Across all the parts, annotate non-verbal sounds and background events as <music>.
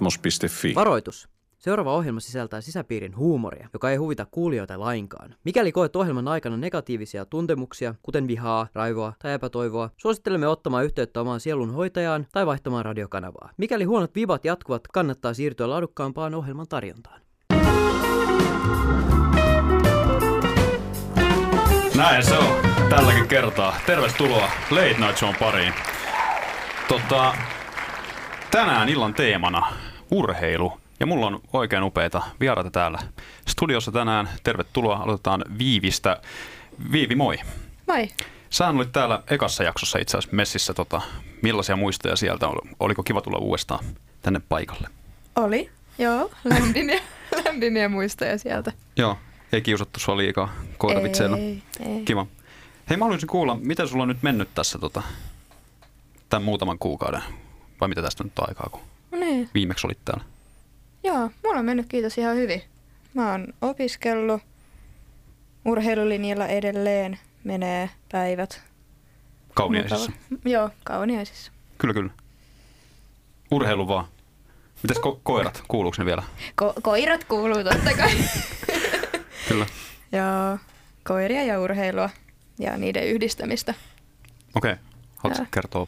Atmos.fi. Varoitus. Seuraava ohjelma sisältää sisäpiirin huumoria, joka ei huvita kuulijoita lainkaan. Mikäli koet ohjelman aikana negatiivisia tuntemuksia, kuten vihaa, raivoa tai epätoivoa, suosittelemme ottamaan yhteyttä omaan sielun hoitajaan tai vaihtamaan radiokanavaa. Mikäli huonot vibat jatkuvat, kannattaa siirtyä laadukkaampaan ohjelman tarjontaan. Näin se on tälläkin kertaa. Tervetuloa Late Night Shown pariin. Tota, tänään illan teemana urheilu. Ja mulla on oikein upeita vieraita täällä studiossa tänään. Tervetuloa. Aloitetaan Viivistä. Viivi, moi. Moi. Sähän olit täällä ekassa jaksossa itse asiassa messissä. Tota, millaisia muistoja sieltä? Oliko kiva tulla uudestaan tänne paikalle? Oli, joo. Lämpimiä, <laughs> lämpimiä muistoja sieltä. Joo, ei kiusattu sua liikaa koiravitseilla. Ei, ei. Kiva. Hei, mä haluaisin kuulla, miten sulla on nyt mennyt tässä tota, tämän muutaman kuukauden? Vai mitä tästä nyt on aikaa, kun No niin, viimeksi olit täällä? joo. Mulla on mennyt kiitos ihan hyvin. Mä oon opiskellut. Urheilulinjalla edelleen menee päivät. Kauniaisissa. Mukava. Joo, kauniaisissa. Kyllä, kyllä. Urheilu vaan. Mites ko- koirat? Kuuluuko ne vielä? Ko- koirat kuuluu totta kai. <laughs> Kyllä. joo, koiria ja urheilua ja niiden yhdistämistä. Okei. Okay. Haluatko kertoa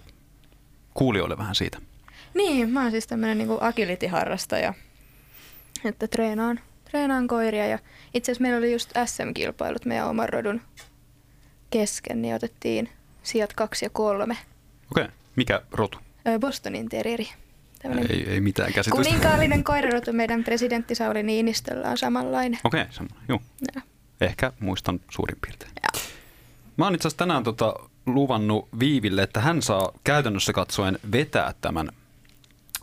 kuulijoille vähän siitä? Niin, mä oon siis tämmönen niinku agility-harrastaja, että treenaan, treenaan koiria ja itse asiassa meillä oli just SM-kilpailut meidän oman rodun kesken, niin otettiin sijat kaksi ja kolme. Okei. Okay. Mikä rotu? Bostonin terrieri. Tämmönen Ei, ei mitään käsitystä. kuninkaallinen koirarotu meidän presidentti Sauli Niinistöllä on samanlainen. Okei, okay, semmoinen. Joo. Joo. Ehkä muistan suurin piirtein. Joo. Mä oon itse asiassa tänään tota, luvannut Viiville, että hän saa käytännössä katsoen vetää tämän,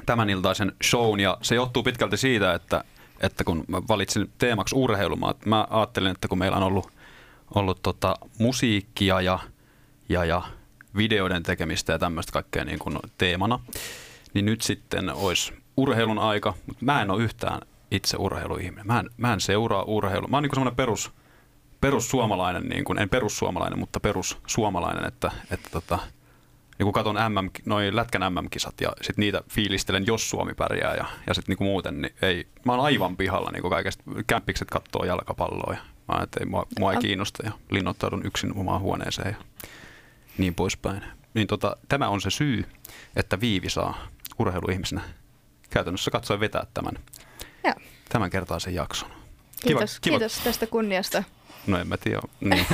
tämän iltaisen shown. Ja se johtuu pitkälti siitä, että, että kun mä valitsin teemaksi urheilumaa, mä ajattelin, että kun meillä on ollut, ollut tota, musiikkia ja, ja, ja videoiden tekemistä ja tämmöistä kaikkea niin kuin teemana, niin nyt sitten olisi urheilun aika, mutta mä en ole yhtään itse urheiluihminen. Mä en, mä en seuraa urheilua. Mä oon niin semmoinen perus, perussuomalainen, niin kuin, en perussuomalainen, mutta perussuomalainen, että, että tota, niin kun katon MM, noi Lätkän MM-kisat ja sit niitä fiilistelen, jos Suomi pärjää ja, ja sitten niin muuten, niin ei, mä oon aivan pihalla niin kaikesta. Kämppikset kattoo jalkapalloa ja mä että ei, mua, mua ei kiinnosta ja linnoittaudun yksin omaan huoneeseen ja niin poispäin. Niin tota, tämä on se syy, että Viivi saa urheiluihmisenä käytännössä katsoen vetää tämän, Joo. tämän kertaisen jakson. Kiitos, kiitos tästä kunniasta. No en mä tiedä. Niin.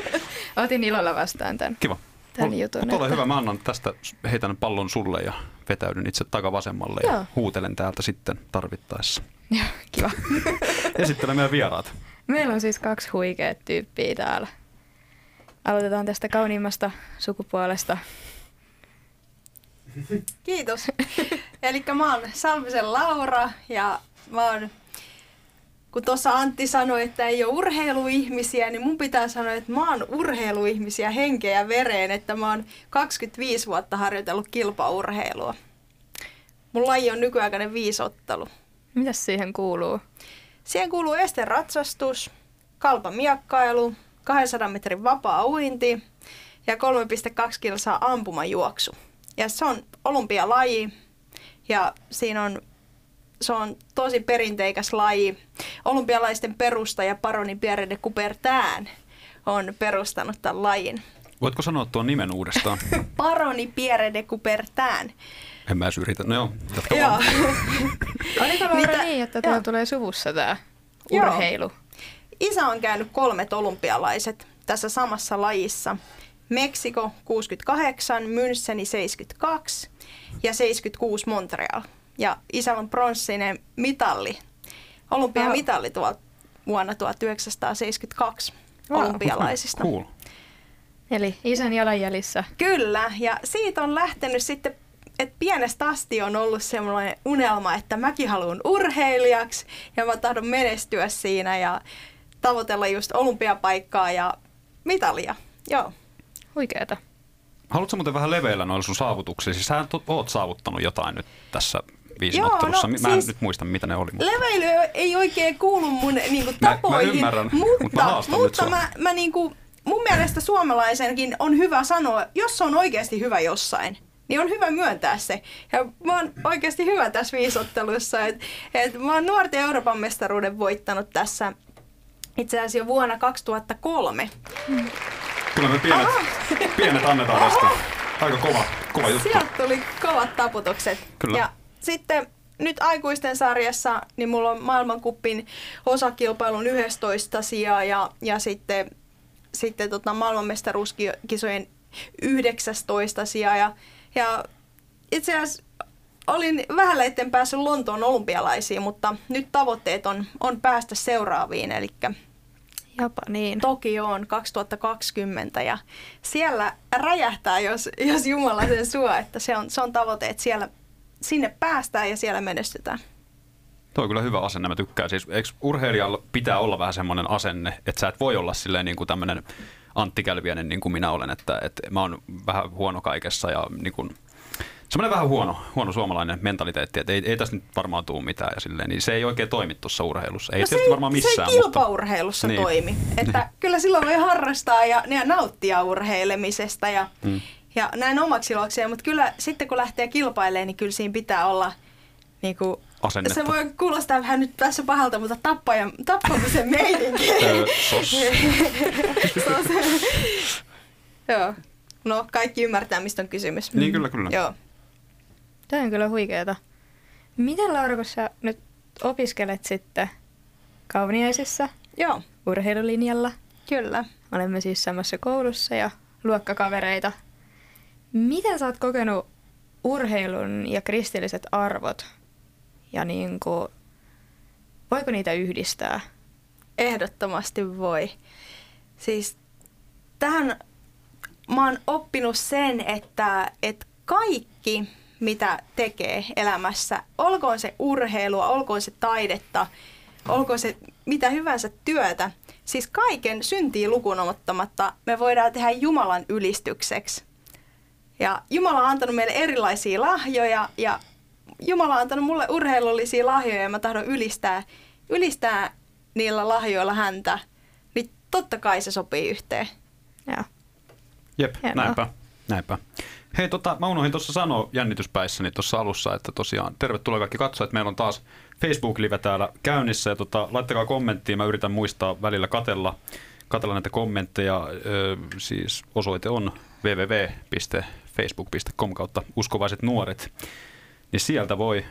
<laughs> Otin ilolla vastaan tämän. Kiva. Tän Mut- jutun, Mutta ole hyvä, mä annan tästä, heitän pallon sulle ja vetäydyn itse takavasemmalle ja huutelen täältä sitten tarvittaessa. Joo, kiva. <laughs> Esittele meidän vieraat. Meillä on siis kaksi huikeat tyyppiä täällä. Aloitetaan tästä kauniimmasta sukupuolesta. Kiitos. Eli mä oon Salmisen Laura ja mä oon, kun tuossa Antti sanoi, että ei ole urheiluihmisiä, niin mun pitää sanoa, että mä oon urheiluihmisiä henkeä ja vereen, että mä oon 25 vuotta harjoitellut kilpaurheilua. Mun laji on nykyaikainen viisottelu. Mitäs siihen kuuluu? Siihen kuuluu esteratsastus, kalpamiakkailu, 200 metrin vapaa uinti ja 3,2 kilsaa ampumajuoksu. Ja se on olympialaji ja siinä on, se on tosi perinteikäs laji. Olympialaisten perustaja paroni Pierre de Coubertin on perustanut tämän lajin. Voitko sanoa tuon nimen uudestaan? <laughs> Paroni Pierre de Coubertin. en mä edes yritä. No joo, jatka Joo. vaan. <laughs> Oliko Laura Mitä- niin, että Joo. täällä tulee suvussa tämä Joo. urheilu? Isä on käynyt kolmet olympialaiset tässä samassa lajissa. Meksiko 68, Müncheni 72 ja 76 Montreal. Ja isällä on pronssinen mitalli, olympiamitalli tuolta vuonna 1972 Wow. olympialaisista. Cool. Eli isän jalanjäljissä. Kyllä, ja siitä on lähtenyt sitten, että pienestä asti on ollut semmoinen unelma, että mäkin haluan urheilijaksi ja mä tahdon menestyä siinä ja tavoitella just olympiapaikkaa ja mitalia. Joo. Huikeeta. Haluatko muuten vähän leveillä noilla sun saavutuksilla? Siis sä oot saavuttanut jotain nyt tässä viisin Joo, ottelussa. no Mä en siis- nyt muista, mitä ne oli. Mutta... Leveily ei oikein kuulu mun niinku, Mä- mä tapoihin, ymmärrän, mutta, mutta mä mutta mä, mä niinku, mun mielestä suomalaisenkin on hyvä sanoa, jos on oikeasti hyvä jossain, niin on hyvä myöntää se. Ja mä oon oikeasti hyvä tässä viisottelussa. Et, et mä oon nuorten Euroopan mestaruuden voittanut tässä itse asiassa jo vuonna 2003. Kyllä me pienet, pienet annetaan tästä. Aika kova, kova juttu. Sieltä tuli kovat taputukset. Kyllä. Ja sitten nyt aikuisten sarjassa, niin mulla on maailmankuppin osakilpailun 11 sijaa ja, ja sitten, sitten tota maailmanmestaruuskisojen 19 sijaa. Ja, ja itse asiassa olin vähän etten päässyt Lontoon olympialaisiin, mutta nyt tavoitteet on, on päästä seuraaviin, eli Japaniin. Tokioon 2020 ja siellä räjähtää, jos, jos Jumala sen suo, että se on, se on tavoite, että siellä, sinne päästään ja siellä menestytään. Tuo on kyllä hyvä asenne, mä tykkään. Siis, eikö urheilijalla pitää olla vähän semmoinen asenne, että sä et voi olla silleen niin kuin tämmöinen Antti Kälviäinen niin kuin minä olen, että, että mä oon vähän huono kaikessa ja niin kuin, semmoinen vähän huono, huono suomalainen mentaliteetti, että ei, ei tästä nyt varmaan tule mitään ja silleen, niin se ei oikein toimi tuossa urheilussa. Ei No se varmaan missään. se ei kilpaurheilussa Niin. toimi. Että <laughs> kyllä silloin voi harrastaa ja, ja nauttia urheilemisesta ja, Mm. Ja näin omaksi ilokseen, mutta kyllä sitten kun lähtee kilpailemaan, niin kyllä siinä pitää olla niin kuin, Asennetta. se voi kuulostaa vähän nyt tässä pahalta, mutta tappaja, tappamisen meininki. <laughs> Sos. Se- Joo. No, kaikki ymmärtää, mistä on kysymys. Niin, kyllä, kyllä. Joo. Tämä on kyllä huikeeta. Miten Laura, kun sä nyt opiskelet sitten Kauniaisissa Joo, urheilulinjalla? kyllä. Olemme siis samassa koulussa ja luokkakavereita. Miten sä oot kokenut urheilun ja kristilliset arvot? Ja niin kuin, voiko niitä yhdistää? Ehdottomasti voi. Siis tähän mä oon oppinut sen, että, että kaikki, mitä tekee elämässä, olkoon se urheilua, olkoon se taidetta, olkoon se mitä hyvänsä työtä, siis kaiken syntiä lukuun ottamatta me voidaan tehdä Jumalan ylistykseksi. Ja Jumala on antanut meille erilaisia lahjoja ja Jumala on antanut mulle urheilullisia lahjoja ja mä tahdon ylistää, ylistää niillä lahjoilla häntä. Niin totta kai se sopii yhteen. Ja. Jep, Hienoa. näinpä. näinpä. Hei, tota, mä unohdin tuossa sanoa jännityspäissäni tuossa alussa, että tosiaan tervetuloa kaikki katsojat. Meillä on taas Facebook-live täällä käynnissä ja tota, laittakaa kommenttia. Mä yritän muistaa välillä katella, katella näitä kommentteja. Ö, siis osoite on www.facebook.com kautta uskovaiset nuoret. Niin sieltä voi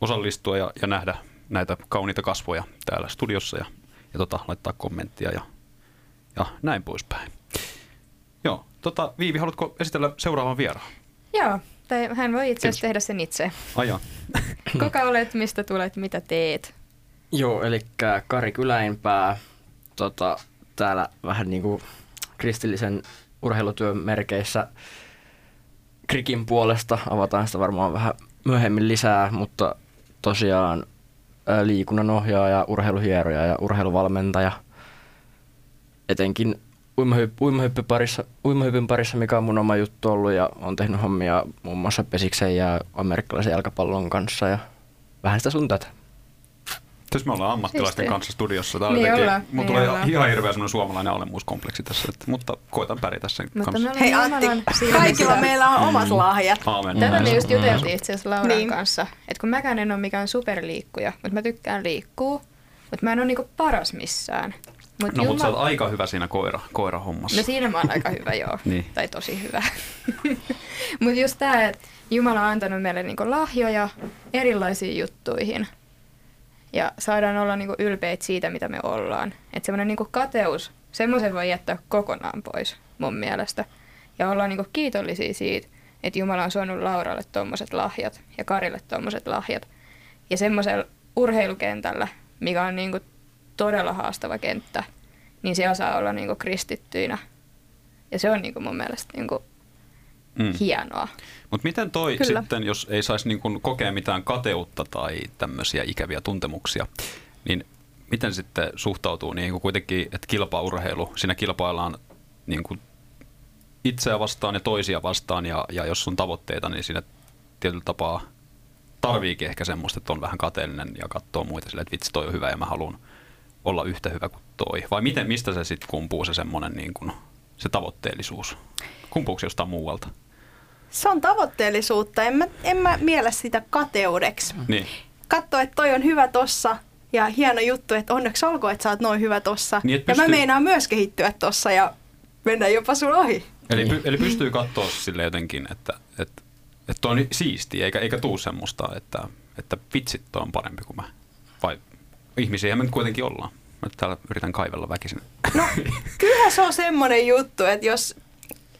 osallistua ja, ja nähdä näitä kauniita kasvoja täällä studiossa ja, ja tota, laittaa kommenttia ja, ja näin poispäin. Joo, tota, Viivi, haluatko esitellä seuraavan vieraan? Joo, tai hän voi itse asiassa tehdä sen itse. Aja. <laughs> Kuka olet, mistä tulet, mitä teet? Joo, eli Kari Kyläinpää, tota, täällä vähän niin kuin kristillisen urheilutyön merkeissä Krikin puolesta. Avataan sitä varmaan vähän myöhemmin lisää, mutta tosiaan liikunnanohjaaja, urheiluhieroja ja urheiluvalmentaja. Etenkin uimahyp- uimahyppy parissa, uimahypyn parissa, mikä on mun oma juttu ollut ja on tehnyt hommia muun muassa Pesiksen ja amerikkalaisen jalkapallon kanssa ja vähän sitä sun tätä. Tässä me ollaan ammattilaisten Siistiä. kanssa studiossa. Tää on Niin jotenkin- ollaan, Mulla niin tulee ollaan. ihan hirveä semmoinen suomalainen alemmuuskompleksi tässä, että, mutta koitan pärjätä sen Mutta kanssa. me Hei ollaan Antti, kaikilla meillä on omat lahjat. Aamen. Tätä me Näin just se juteltiin itse asiassa Lauran Niin. kanssa, että kun mäkään en ole mikään superliikkuja, mutta mä tykkään liikkuu, mutta mä en ole niinku paras missään. Mut. No, mutta sä oot aika hyvä siinä koira, koirahommassa. No siinä mä oon aika hyvä, joo. <laughs> Niin. Tai tosi hyvä. <laughs> Mutta just tää, että Jumala on antanut meille niinku lahjoja erilaisiin juttuihin. Ja saadaan olla niinku ylpeitä siitä, mitä me ollaan. Että semmoinen niinku kateus, semmoisen voi jättää kokonaan pois mun mielestä. Ja ollaan niinku kiitollisia siitä, että Jumala on suonut Lauralle tommoset lahjat ja Karille tommoset lahjat. Ja semmoisella urheilukentällä, mikä on niinku todella haastava kenttä, niin siellä saa olla niinku kristittyinä. Ja se on niinku mun mielestä niinku Mm. hienoa. Mutta miten toi Kyllä. sitten, jos ei saisi niin kokea mitään kateutta tai tämmöisiä ikäviä tuntemuksia, niin miten sitten suhtautuu niin kuin kuitenkin, että kilpaurheilu, siinä kilpaillaan niin kuin itseä vastaan ja toisia vastaan ja, ja jos on tavoitteita, niin siinä tietyllä tapaa tarviikin ehkä semmoista, että on vähän kateellinen ja katsoo muita silleen, että vitsi toi on hyvä ja mä haluan olla yhtä hyvä kuin toi. Vai miten, mistä se sitten kumpuu se semmoinen niin kuin, se tavoitteellisuus? Kumpuuko se jostain muualta? se on tavoitteellisuutta. En mä, en mä miele sitä kateudeksi. Niin. Katso, että toi on hyvä tossa ja hieno juttu, että onneksi olkoon, että sä oot noin hyvä tossa. Niin, et ja mä pystyy- meinaan myös kehittyä tossa ja mennä jopa sun ohi. Eli, Niin. py, eli pystyy katsoa sille jotenkin, että, että, että on siistiä, eikä, eikä tuu semmoista, että, että vitsit toi on parempi kuin mä. Vai ihmisiä me nyt kuitenkin ollaan. Mä täällä yritän kaivella väkisin. No, kyllä se on semmoinen juttu, että jos,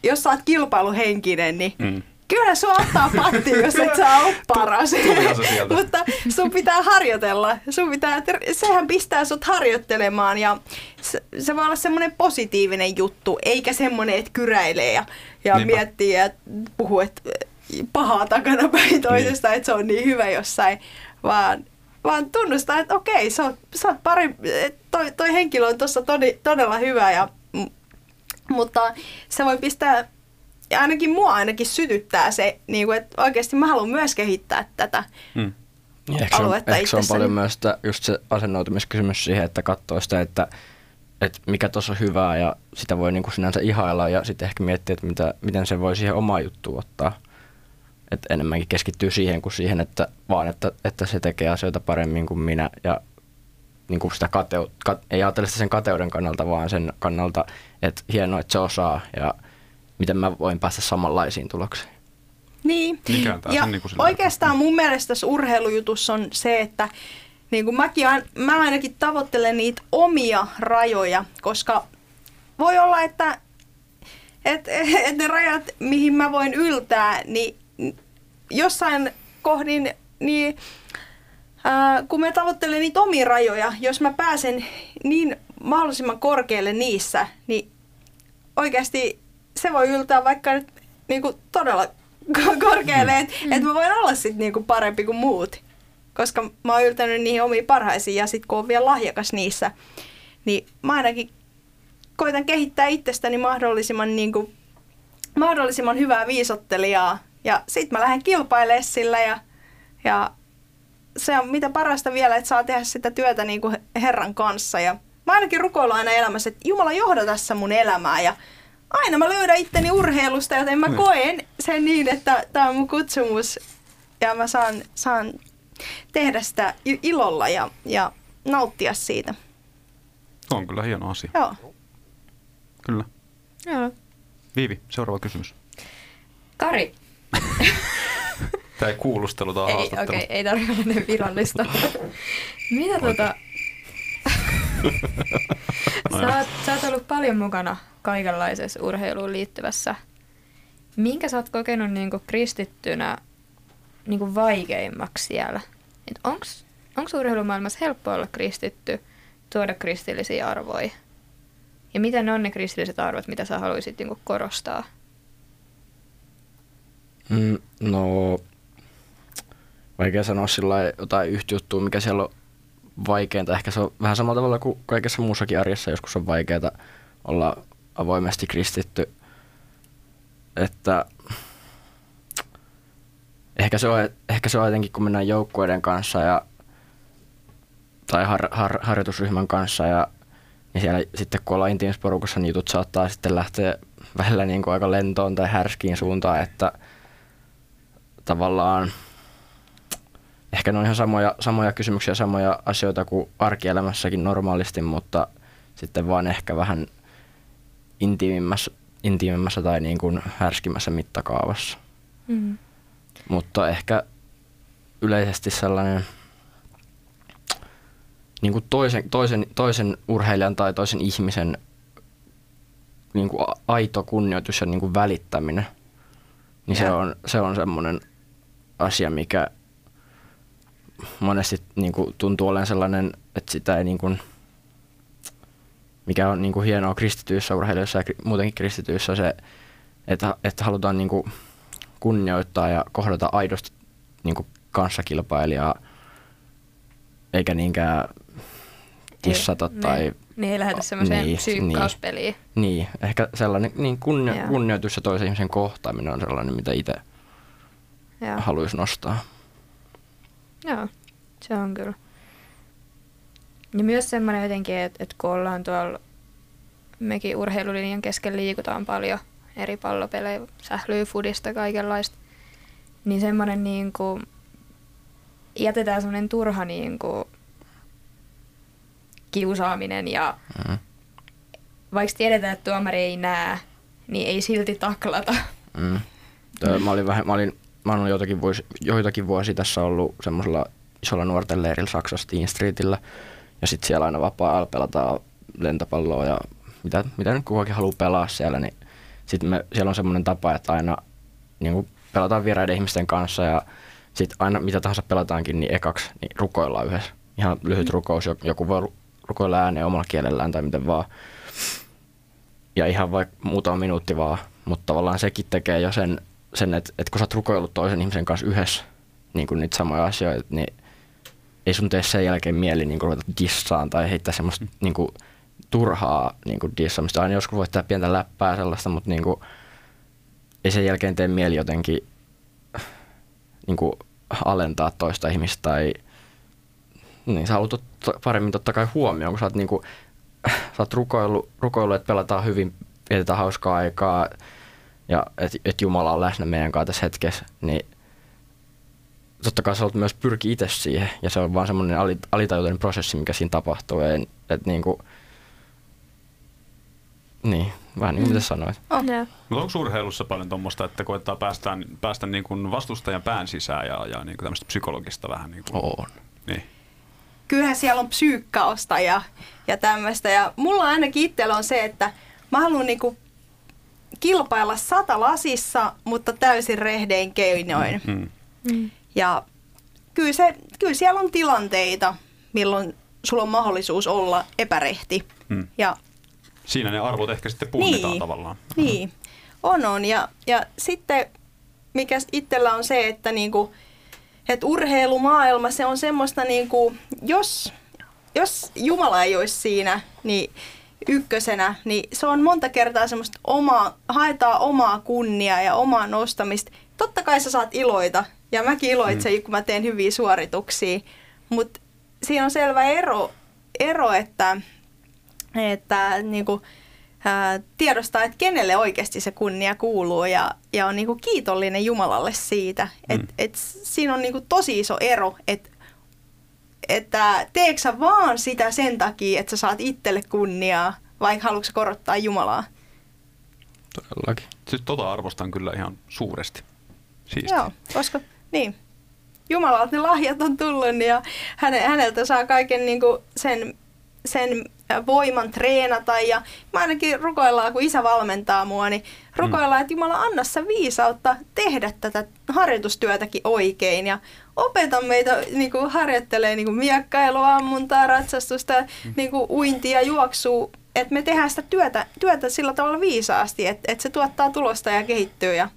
jos sä oot kilpailuhenkinen, niin Mm. kyllä sua ottaa pattiin, jos et sä ole paras. Mutta sun pitää harjoitella. Sun pitää, sehän pistää sut harjoittelemaan ja se, se voi olla semmoinen positiivinen juttu, eikä semmoinen, että kyräilee ja, ja Niinpä. miettii ja puhuu, että pahaa takana päin toisesta, Niin. että se on niin hyvä jossain, vaan, vaan tunnustaa, että okei, sä oot, sä oot pari, toi, toi henkilö on tuossa todella hyvä, ja, mutta se voi pistää, ja ainakin mua ainakin sytyttää se, niin kuin, että oikeasti mä haluan myös kehittää tätä. Mm. Niin, se, on, aluetta ehkä se on itsessäni. paljon myös sitä, just se asennoitumiskysymys siihen, että katsoo sitä, että, että mikä tuossa on hyvää ja sitä voi niin kuin sinänsä ihailla ja sitten ehkä miettiä, että mitä, miten se voi siihen omaan juttuun ottaa. Että enemmänkin keskittyy siihen kuin siihen, että vaan että, että se tekee asioita paremmin kuin minä ja niin kuin sitä kateu, kat, ei ajattele sitä sen kateuden kannalta, vaan sen kannalta, että hienoa, että se osaa ja miten mä voin päästä samanlaisiin tuloksiin. Niin. Ja sen niin kuin oikeastaan mun mielestä tässä urheilujutussa on se, että niin kuin mäkin, mä ainakin tavoittelen niitä omia rajoja, koska voi olla, että et, <laughs> et ne rajat, mihin mä voin yltää, niin jossain kohdin, niin ää, kun mä tavoittelen niitä omia rajoja, jos mä pääsen niin mahdollisimman korkealle niissä, niin oikeasti se voi yltää vaikka nyt niinku todella ko- korkealle, että et mä voin olla sitten niinku parempi kuin muut. Koska mä oon yltänyt niihin omiin parhaisiin ja sitten kun on vielä lahjakas niissä, niin mä ainakin koitan kehittää itsestäni mahdollisimman, niinku, mahdollisimman hyvää viisottelijaa. Ja sit mä lähden kilpailemaan sillä ja, ja se on mitä parasta vielä, että saa tehdä sitä työtä niin kuin Herran kanssa. Ja mä ainakin rukoilen aina elämässä, että Jumala johda tässä mun elämää. Ja aina mä löydän itteni urheilusta, joten mä Niin. koen sen niin, että tämä on mun kutsumus. Ja mä saan, saan tehdä sitä ilolla ja, ja nauttia siitä. On kyllä hieno asia. Joo. Kyllä. Joo. Viivi, seuraava kysymys. Kari, <laughs> Tämä ei kuulustelu, tämä on ei, okei, ei tarvitse olla niin virallista. <laughs> Mitä tota... <laughs> No sä, oot, sä oot ollut paljon mukana kaikenlaisessa urheiluun liittyvässä. Minkä sä oot kokenut niinku kristittynä niinku vaikeimmaksi siellä? Et onks, onks urheilumaailmassa helppo olla kristitty, tuoda kristillisiä arvoja? Ja mitä ne on ne kristilliset arvot, mitä sä haluaisit niinku korostaa? Mm, no, vaikea sanoa sillä jotain yhtä juttua, mikä siellä on vaikeinta. Ehkä se on vähän samalla tavalla kuin kaikessa muussakin arjessa joskus on vaikeaa olla avoimesti kristitty. Että ehkä se on, ehkä se on jotenkin, kun mennään joukkueiden kanssa ja, tai har, har, harjoitusryhmän kanssa ja niin siellä sitten kun ollaan intiimisporukossa, niin jutut saattaa sitten lähteä välillä niin kuin aika lentoon tai härskiin suuntaan, että tavallaan ehkä ne on ihan samoja, samoja kysymyksiä, samoja asioita kuin arkielämässäkin normaalisti, mutta sitten vaan ehkä vähän intiimimmässä, intiimimmässä tai niin kuin härskimmässä mittakaavassa. Mm. Mutta ehkä yleisesti sellainen niin kuin toisen, toisen, toisen urheilijan tai toisen ihmisen niin kuin aito kunnioitus ja niin kuin välittäminen, niin se on, se on semmoinen asia, mikä monesti niin kuin tuntuu olevan sellainen, että sitä ei niin kuin, mikä on niin kuin hienoa kristityissä urheilijoissa ja muutenkin kristityissä se, että, että halutaan niin kuin kunnioittaa ja kohdata aidosti niin kuin kanssakilpailijaa, eikä niinkään kissata Ei, tai Niin, niin ei lähdetä semmoiseen Niin, psyykkauspeliin. niin, ehkä sellainen niin kunnio, kunnioitus ja toisen ihmisen kohtaaminen on sellainen, mitä itse haluaisi nostaa. Joo, se on kyllä. Ja myös semmoinen jotenkin, että, että kun ollaan tuolla, mekin urheilulinjan kesken liikutaan paljon eri pallopelejä, sählyy, fudista, kaikenlaista. Niin semmoinen niin kuin, jätetään semmoinen turha niin kuin, kiusaaminen ja Mm. vaikka tiedetään, että tuomari ei näe, niin ei silti taklata. Mm. Tö, mä olin vähän, mä olin, mä olen joitakin, vuosi, joitakin vuosia tässä ollut semmoisella isolla nuorten leirillä Saksassa Teen Streetillä. Ja sitten siellä aina vapaa-ajalla pelataan lentopalloa ja mitä, mitä nyt kukakin haluaa pelaa siellä, niin sitten me, siellä on semmoinen tapa, että aina niin pelataan vieraiden ihmisten kanssa ja sitten aina mitä tahansa pelataankin, niin ekaksi niin rukoillaan yhdessä. Ihan lyhyt rukous, joku- voi ru- rukoilla ääneen omalla kielellään tai miten vaan. Ja ihan vaikka muutama minuutti vaan, mutta tavallaan sekin tekee jo sen, sen että, että kun sä oot rukoillut toisen ihmisen kanssa yhdessä niin kuin niitä samoja asioita, niin ei sun tee sen jälkeen mieli niin kuin ruveta dissaan tai heittää semmoista niin kuin, turhaa niin kuin dissaamista. Aina joskus voi tehdä pientä läppää sellaista, mutta niin kuin, ei sen jälkeen tee mieli jotenkin niin kuin, alentaa toista ihmistä tai niin sä haluat totta, paremmin totta kai huomioon, kun sä oot, niin kuin, sä oot rukoillut, rukoillut, että pelataan hyvin, vietetään hauskaa aikaa ja että et Jumala on läsnä meidän kanssa tässä hetkessä, niin totta kai sä myös pyrkiä itse siihen ja se on vaan semmoinen ali, alitajuinen prosessi, mikä siinä tapahtuu. Ja, et niin kuin, niin, vähän niin kuin mitä sanoit. Oh. Ja. Mutta onko urheilussa paljon tuommoista, että koettaa päästä, päästä niin kuin vastustajan pään sisään ja, ja niin kuin tämmöistä psykologista vähän niin kuin... On. Niin. kyllähän siellä on psyykkausta ja, ja tämmöistä. Ja mulla ainakin itsellä on se, että mä haluan niinku kilpailla sata lasissa, mutta täysin rehdein keinoin. Mm. Mm. Ja kyllä, se, kyllä siellä on tilanteita, milloin sulla on mahdollisuus olla epärehti. Mm. Ja Siinä ne arvot ehkä sitten punnitaan Niin. tavallaan. Niin, on on. Ja, ja sitten mikä itsellä on se, että niinku, et urheilumaailma se on semmoista, niinku, jos, jos Jumala ei olisi siinä niin ykkösenä, niin se on monta kertaa semmoista omaa, haetaan omaa kunniaa ja omaa nostamista. Totta kai sä saat iloita, ja mäkin iloitsen, kun mä teen hyviä suorituksia, mutta siinä on selvä ero, ero että, että niinku, ää, tiedostaa, että kenelle oikeasti se kunnia kuuluu ja, ja on niinku kiitollinen Jumalalle siitä. Et, Mm. et siinä on niinku tosi iso ero, että että teekö sä vaan sitä sen takia, että sä saat itselle kunniaa, vai haluatko sä korottaa Jumalaa? Todellakin. Sitten tota arvostan kyllä ihan suuresti. Siisti. Joo, koska niin. Jumalalta ne lahjat on tullut ja häne, häneltä saa kaiken niin kuin sen, sen äh, voiman treenata. Ja mä ainakin rukoillaan, kun isä valmentaa mua, niin rukoillaan, että Jumala anna sä viisautta tehdä tätä harjoitustyötäkin oikein. Ja opeta meitä niin kuin harjoittelee niin kuin miekkailua, ammuntaa, ratsastusta, niin kuin uintia, juoksua. Että me tehdään sitä työtä, työtä sillä tavalla viisaasti, että, että se tuottaa tulosta ja kehittyy. Ja,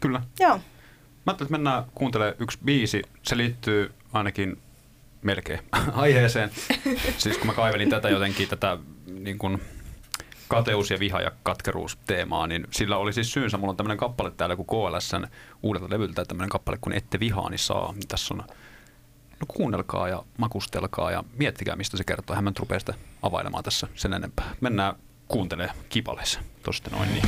Kyllä. joo. Mä ajattelin, että mennään kuuntelemaan yksi biisi. Se liittyy ainakin melkein <laughs> aiheeseen. Siis kun mä kaivelin tätä jotenkin, tätä niin kuin kateus ja viha ja katkeruus teemaa, niin sillä oli siis syynsä. Mulla on tämmöinen kappale täällä kuin KLSn uudelta levyltä, tämmöinen kappale kun ette vihaani saa. Niin tässä on, no kuunnelkaa ja makustelkaa ja miettikää mistä se kertoo. Hän mä nyt rupea sitä availemaan tässä sen enempää. Mennään kuuntelemaan kipaleissa. Tosta noin niin.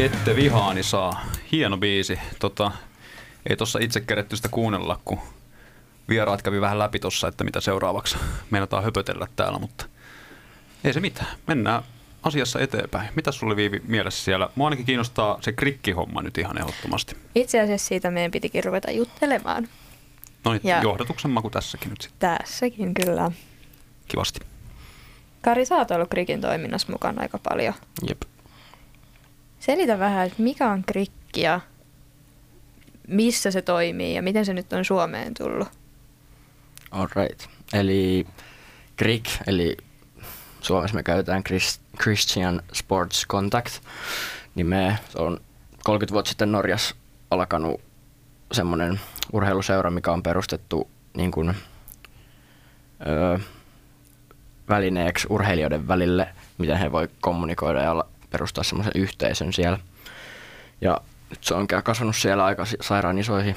Ette vihaani saa. Hieno biisi. Tota, ei tossa itse keretty sitä kuunnella, kun vieraat kävi vähän läpi tossa, että mitä seuraavaksi meinataan höpötellä täällä, mutta ei se mitään. Mennään asiassa eteenpäin. Mitä sulle Viivi mielessä siellä? Mua ainakin kiinnostaa se krikkihomma nyt ihan ehdottomasti. Itse asiassa siitä meidän pitikin ruveta juttelemaan. No niin, johdatuksen maku tässäkin nyt sitten. Tässäkin kyllä. Kivasti. Kari, sä oot ollut Krikin toiminnassa mukana aika paljon. Jep. Selitä vähän, että mikä on krikki ja missä se toimii ja miten se nyt on Suomeen tullut. Alright. Eli CRIC, eli Suomessa me käytetään Chris- Christian Sports Contact nimeä. Se on 30 vuotta sitten Norjassa alkanut semmoinen urheiluseura, mikä on perustettu niin kuin, öö, välineeksi urheilijoiden välille, miten he voi kommunikoida ja olla- perustaa semmoisen yhteisön siellä. Ja nyt se on kasvanut siellä aika sairaan isoihin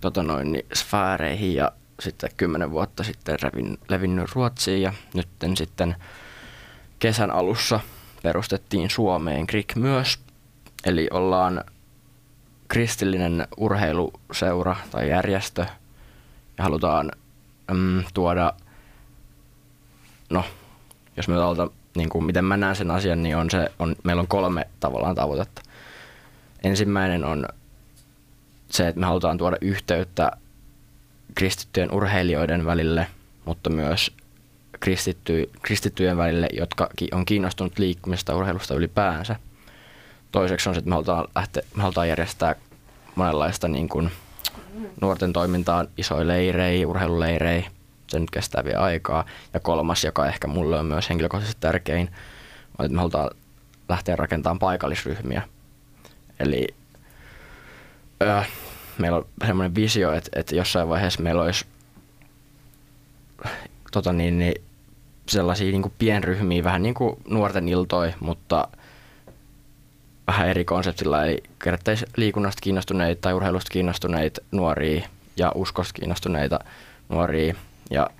tota noin, niin sfääreihin ja sitten kymmenen vuotta sitten revin, levinnyt Ruotsiin ja nyt sitten kesän alussa perustettiin Suomeen KRIK myös. Eli ollaan kristillinen urheiluseura tai järjestö ja halutaan mm, tuoda, no jos me niin kuin miten mä näen sen asian, niin on se, on, meillä on kolme tavallaan tavoitetta. Ensimmäinen on se, että me halutaan tuoda yhteyttä kristittyjen urheilijoiden välille, mutta myös kristitty, kristittyjen välille, jotka on kiinnostunut liikkumista urheilusta ylipäänsä. Toiseksi on se, että me halutaan, lähteä, me halutaan järjestää monenlaista niin kuin nuorten toimintaa, isoja leirejä, urheiluleirejä. Se nyt kestää vielä aikaa. Ja kolmas, joka ehkä mulle on myös henkilökohtaisesti tärkein, on, että me halutaan lähteä rakentamaan paikallisryhmiä. Eli öö, meillä on semmoinen visio, että, että jossain vaiheessa meillä olisi tota niin, niin, sellaisia niin kuin pienryhmiä, vähän niin kuin nuorten iltoi, mutta vähän eri konseptilla, eli kerättäisiin liikunnasta kiinnostuneita tai urheilusta kiinnostuneita nuoria ja uskosta kiinnostuneita nuoria ja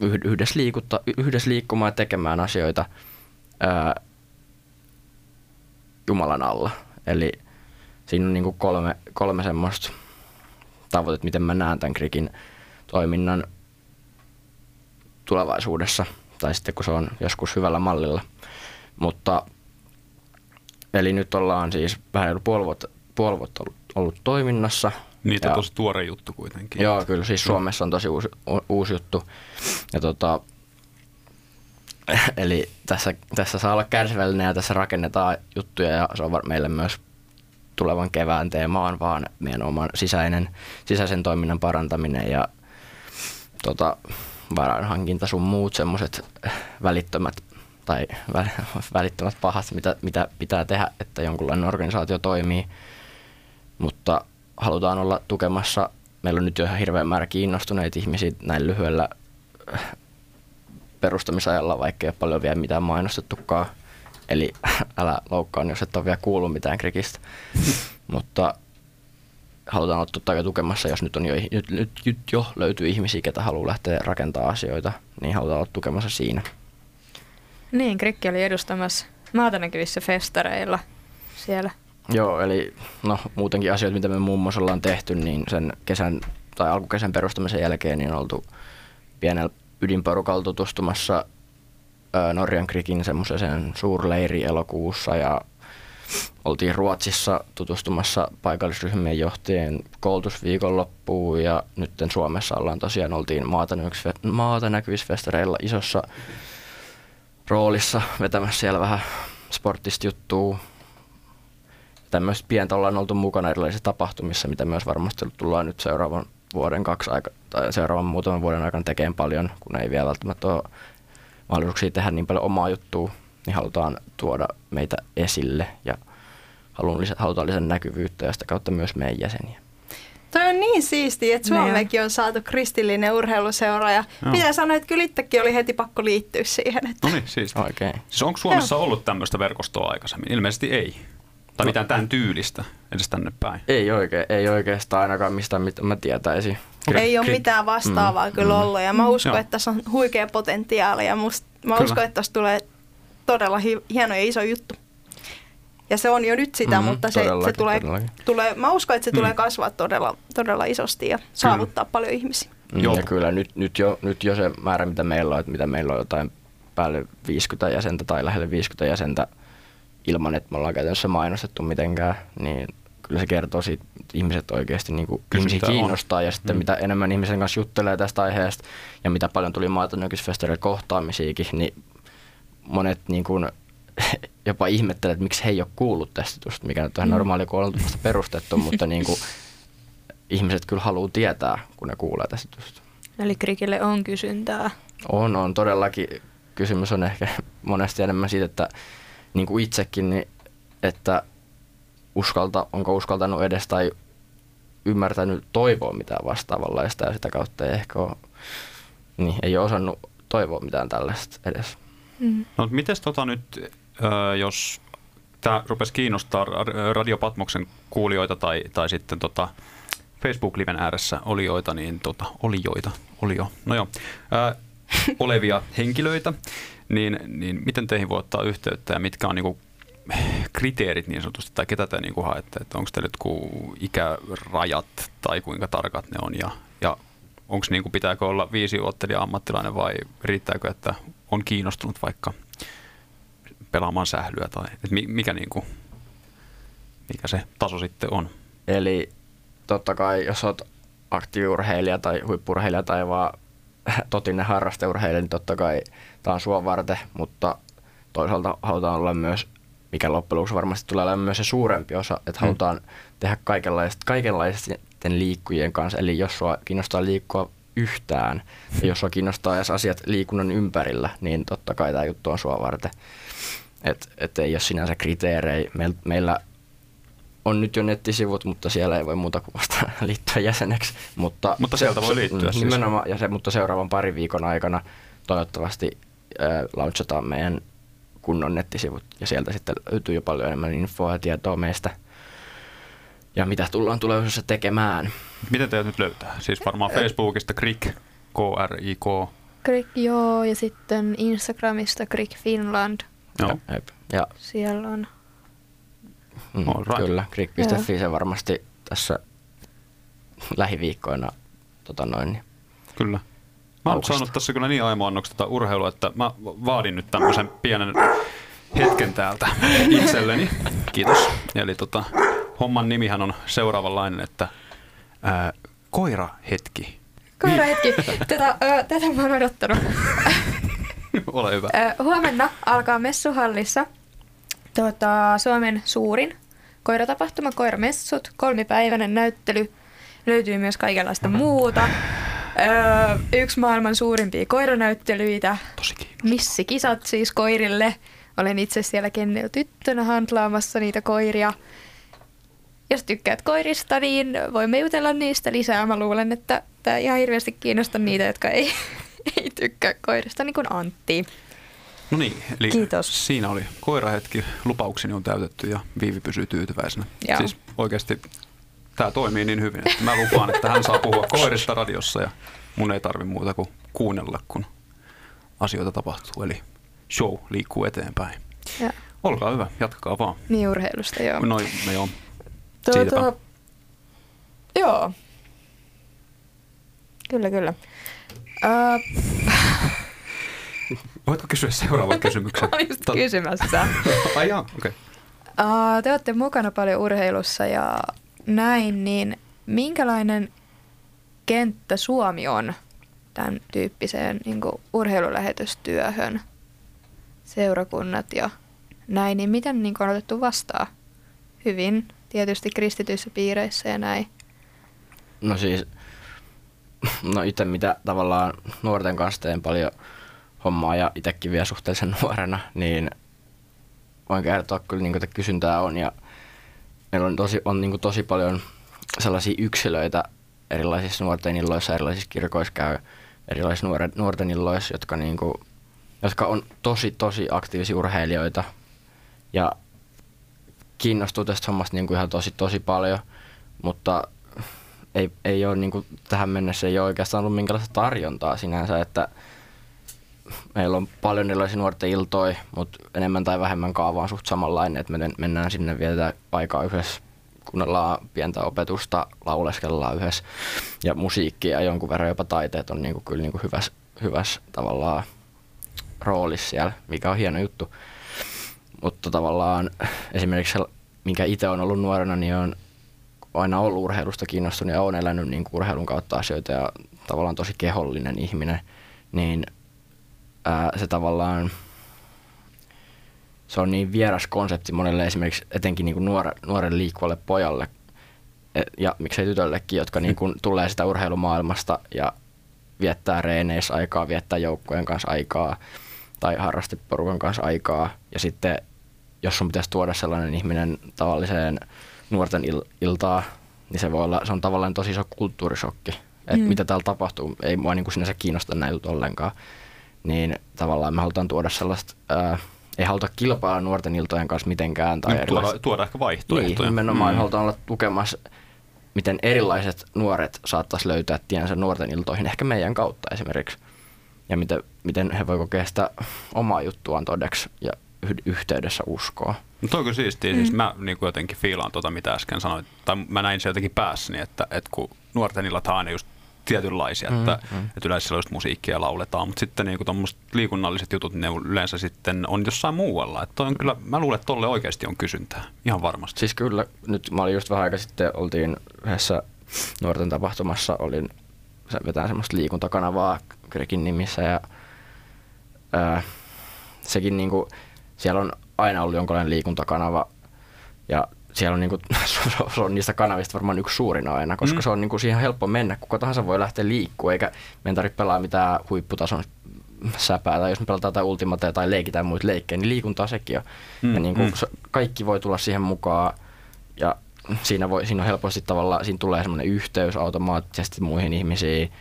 yh- yhdessä, liikutta, yhdessä liikkumaan ja tekemään asioita ää, Jumalan alla. Eli siinä on niin kuin kolme, kolme semmoista tavoitetta, miten mä näen tämän krikin toiminnan tulevaisuudessa, tai sitten kun se on joskus hyvällä mallilla. Mutta eli nyt ollaan siis vähän puoli vuotta, puoli vuotta ollut, ollut toiminnassa. Niitä Ja- on tosi tuore juttu kuitenkin. Joo, kyllä siis Suomessa on tosi uusi, uusi juttu. Ja tota, <clears throat> eli tässä, tässä saa olla kärsivällinen ja tässä rakennetaan juttuja ja se on meille myös tulevan kevään teema on vaan meidän oman sisäinen, sisäisen toiminnan parantaminen ja tota, varainhankinta sun muut semmoiset välittömät tai vä- <laughs> välittömät pahat, mitä, mitä pitää tehdä, että jonkunlainen organisaatio toimii. mutta halutaan olla tukemassa. Meillä on nyt jo ihan hirveän määrä kiinnostuneita ihmisiä näin lyhyellä äh, perustamisajalla, vaikka ei ole paljon vielä mitään mainostettukaan. Eli <laughs> älä loukkaan, jos et ole vielä kuullut mitään krikistä. <laughs> mutta halutaan olla totta kai tukemassa, jos nyt, on jo, nyt, nyt, nyt jo löytyy ihmisiä, ketä haluaa lähteä rakentamaan asioita, niin halutaan olla tukemassa siinä. Niin, Krikki oli edustamassa maatanäkyvissä festareilla siellä. Joo, eli no muutenkin asioita, mitä me muun muassa ollaan tehty, niin sen kesän tai alkukesän perustamisen jälkeen niin on oltu pienellä ydinporukalla tutustumassa ää, Norjan Krikin semmoiseen suurleiri elokuussa ja oltiin Ruotsissa tutustumassa paikallisryhmien johtajien koulutusviikonloppuun ja nyt Suomessa ollaan tosiaan oltiin maata, näkyvissä- maata näkyvissä festareilla isossa roolissa vetämässä siellä vähän sporttista juttua. Tämmöistä pientä ollaan oltu mukana erilaisissa tapahtumissa, mitä myös varmasti tullaan nyt seuraavan vuoden kaksi aika, tai seuraavan muutaman vuoden aikana tekemään paljon, kun ei vielä välttämättä ole mahdollisuuksia tehdä niin paljon omaa juttua, niin halutaan tuoda meitä esille ja haluan lisä, halutaan lisätä näkyvyyttä ja sitä kautta myös meidän jäseniä. Toi on niin siistiä, että Niin on. Suomekin on saatu kristillinen urheiluseura ja Joo. pitää sanoa, että kyllä itsekin oli heti pakko liittyä siihen. Että No niin, siis. Oikein. Siis onko Suomessa ollut tämmöistä verkostoa aikaisemmin? Ilmeisesti ei. Tai mitään tämän tyylistä edes tänne päin. Ei, oikein, ei oikeastaan ainakaan mistään, mitä mä tietäisin. ei ole Kri- mitään vastaavaa mm, kyllä ollut ja mä uskon, Joo. että tässä on huikea potentiaali ja must, mä Kyllä. uskon, että tässä tulee todella hi- hieno ja iso juttu. Ja se on jo nyt sitä, Mhm, mutta se, se tulee, todellakin. tulee, mä uskon, että se Mm. tulee kasvaa todella, todella isosti ja saavuttaa paljon ihmisiä. Mm, Joo. Ja kyllä nyt, nyt, jo, nyt jo se määrä, mitä meillä on, että mitä meillä on jotain päälle 50 jäsentä tai lähelle 50 jäsentä ilman, että me ollaan käytännössä mainostettu mitenkään, niin kyllä se kertoo siitä, että ihmiset oikeasti niin kuin, ihmisiä Kysyntää on. kiinnostaa ja sitten Mm. mitä enemmän ihmisen kanssa juttelee tästä aiheesta ja mitä paljon tuli maatonykysfestareilla kohtaamisiakin, niin monet niin kuin, <laughs> jopa ihmettelee, että miksi he ei ole kuullut tästä jutusta, mikä nyt on ihan normaali, kun vasta perustettu, <laughs> mutta niin kuin, ihmiset kyllä haluaa tietää, kun ne kuulee tästä jutusta. Eli Krikille on kysyntää. On, on todellakin. Kysymys on ehkä <laughs> monesti enemmän siitä, että niin kuin itsekin, niin, että uskalta, onko uskaltanut edes tai ymmärtänyt toivoa mitään vastaavanlaista ja sitä kautta ei ehkä ole, niin, ei ole osannut toivoa mitään tällaista edes. Mm. No miten tota nyt, jos tämä rupesi kiinnostaa ra- Radio Patmoksen kuulijoita tai, tai sitten tota Facebook-liven ääressä olijoita, niin tota, olijoita, olio, no joo, olevia henkilöitä, niin, niin miten teihin voi ottaa yhteyttä ja mitkä on niinku kriteerit niin sanotusti, tai ketä te niinku haette, että onko teillä jotkut ikärajat tai kuinka tarkat ne on ja, ja onko niinku, pitääkö olla viisi vuottelija ammattilainen vai riittääkö, että on kiinnostunut vaikka pelaamaan sählyä tai et mi- mikä, niinku, mikä se taso sitten on. Eli totta kai, jos olet aktiiviurheilija tai huippurheilija tai vaan <laughs> totinen harrasteurheilija, niin totta kai tämä on sua varten, mutta toisaalta halutaan olla myös, mikä loppujen lopuksi varmasti tulee olemaan myös se suurempi osa, että halutaan tehdä kaikenlaista, kaikenlaisten liikkujien kanssa. Eli jos sua kiinnostaa liikkua yhtään, ja jos sua kiinnostaa edes asiat liikunnan ympärillä, niin totta kai tämä juttu on sua varten. Että et ei ole sinänsä kriteerejä. Meil, meillä on nyt jo nettisivut, mutta siellä ei voi muuta kuin vasta <laughs> liittyä jäseneksi. Mutta, Mutta sieltä voi liittyä siis. Nimenomaan, ja se, mutta seuraavan parin viikon aikana toivottavasti äh, launchataan meidän kunnon nettisivut, ja sieltä sitten löytyy jo paljon enemmän infoa ja tietoa meistä, ja mitä tullaan tulevaisuudessa tekemään. Miten teidät nyt löytää? Siis varmaan Facebookista Krik, K-R-I-K. Krik, joo, ja sitten Instagramista Krik Finland. Joo. Jep. Ja Siellä on. Mm, All right. kyllä, krik.fi se varmasti tässä lähiviikkoina tota noin, niin Kyllä. Mä oon Aukasta. saanut tässä kyllä niin aimoannoksi tätä urheilua, että mä vaadin nyt tämmöisen pienen hetken täältä itselleni. Kiitos. Eli tota, homman nimihän on seuraavanlainen, että ää, koira hetki. Koira hetki. <laughs> Tätä, ö, tätä mä oon odottanut. Ole hyvä. Ö, huomenna alkaa Messuhallissa tota, Suomen suurin koiratapahtuma, koiramessut, kolmipäiväinen näyttely. Löytyy myös kaikenlaista muuta. Ö, yksi maailman suurimpia koiranäyttelyitä. Tosi. Missikisat siis koirille. Olen itse siellä kennel tyttönä handlaamassa niitä koiria. jos tykkäät koirista, niin voimme jutella niistä lisää. Mä luulen, että tämä ihan hirveästi kiinnostaa niitä, jotka ei, <laughs> ei tykkää koirista, niin kuin Antti. No niin, eli Kiitos. siinä oli koirahetki, lupaukseni on täytetty ja Viivi pysyy tyytyväisenä. Joo. Siis oikeasti tämä toimii niin hyvin, että mä lupaan, että hän saa puhua koirista radiossa ja mun ei tarvi muuta kuin kuunnella, kun asioita tapahtuu. Eli show liikkuu eteenpäin. Ja, Olkaa hyvä, jatkakaa vaan. niin urheilusta, joo. Noin me on. Siitäpä. Tuota, joo. Kyllä, kyllä. Uh, <laughs> Voitko kysyä seuraavan <laughs> kysymyksen? Mä olin just Tot- kysymässä. <laughs> Ai jaa, okei. Okay. Uh, te olette mukana paljon urheilussa ja näin, niin minkälainen kenttä Suomi on tämän tyyppiseen niin kuin urheilulähetystyöhön? Seurakunnat ja näin, niin miten niin kuin, on otettu vastaan? Hyvin, tietysti kristityissä piireissä ja näin. No siis, no itse mitä tavallaan nuorten kanssa teen paljon hommaa ja itsekin vielä suhteellisen nuorena, niin voin kertoa kyllä, niin kuin, että kysyntää on ja meillä on tosi, on niin kuin tosi paljon sellaisia yksilöitä erilaisissa nuorten illoissa, erilaisissa kirkoissa käy, erilaisissa nuoren, nuorten illoissa, jotka, niin kuin, jotka on tosi, tosi aktiivisia urheilijoita ja kiinnostuu tästä hommasta niin kuin ihan tosi, tosi paljon, mutta ei, ei ole niin kuin, tähän mennessä ei ole oikeastaan ollut minkälaista tarjontaa sinänsä, että meillä on paljon erilaisia nuorten iltoja, mutta enemmän tai vähemmän kaava on suht samanlainen, että me men- mennään sinne vietetään aikaa yhdessä, kuunnellaan pientä opetusta, lauleskellaan yhdessä ja musiikki ja jonkun verran jopa taiteet on niin kuin, kyllä niin kuin hyvässä, hyvässä tavallaan roolissa siellä, mikä on hieno juttu. Mutta tavallaan esimerkiksi minkä itse on ollut nuorena, niin on aina ollut urheilusta kiinnostunut ja olen elänyt niin urheilun kautta asioita ja tavallaan tosi kehollinen ihminen, niin ää, se tavallaan se on niin vieras konsepti monelle esimerkiksi etenkin niin kuin nuore, nuorelle liikkuvalle pojalle e- ja miksei tytöllekin, jotka <laughs> niin kuin tulee sitä urheilumaailmasta ja viettää reeneissä aikaa, viettää joukkojen kanssa aikaa tai harrasteporukan kanssa aikaa. Ja sitten jos sun pitäisi tuoda sellainen ihminen tavalliseen nuorten il- iltaa, niin se voi olla, se on tavallaan tosi iso kulttuurisokki, että Mm. mitä täällä tapahtuu, ei mua niin kuin sinänsä kiinnosta näin jutut ollenkaan, niin tavallaan me halutaan tuoda sellaista, ää, ei haluta kilpailla nuorten iltojen kanssa mitenkään. Tai Niin, tuoda, tuoda ehkä vaihtoehtoja. Niin, nimenomaan mm. halutaan olla tukemassa, miten erilaiset nuoret saattaisi löytää tiensä nuorten iltoihin, ehkä meidän kautta esimerkiksi. Ja miten, miten he voi kokea sitä omaa juttuaan todeksi ja yh- yhteydessä uskoa. No toi on kyllä siistiä. Mm. Siis mä niin kuin jotenkin fiilaan tuota, mitä äsken sanoit. Tai mä näin se jotenkin päässäni, että, että kun nuorten illat aina just tietynlaisia, mm, että, mm. että yleensä siellä just musiikkia lauletaan, mutta sitten niin tuommoiset liikunnalliset jutut, ne yleensä sitten on jossain muualla. Että toi on kyllä, mä luulen, että tolle oikeasti on kysyntää. Ihan varmasti. Siis kyllä, nyt mä olin just vähän aika sitten, oltiin yhdessä nuorten tapahtumassa, olin vetää semmoista liikuntakanavaa Krekin nimissä ja ää, sekin niinku, siellä on aina ollut jonkinlainen liikuntakanava ja siellä on, niinku, <laughs> se on niistä kanavista varmaan yksi suurin aina, koska Mm. se on niinku siihen helppo mennä, kuka tahansa voi lähteä liikkua, eikä meidän tarvitse pelaa mitään huipputason säpää, tai jos me pelataan jotain ultimateja tai leikitään muita leikkejä, niin liikuntaa sekin on. Mm, ja niin kuin, mm. kaikki voi tulla siihen mukaan, ja siinä, voi, siinä on helposti tavallaan, siinä tulee semmoinen yhteys automaattisesti muihin ihmisiin,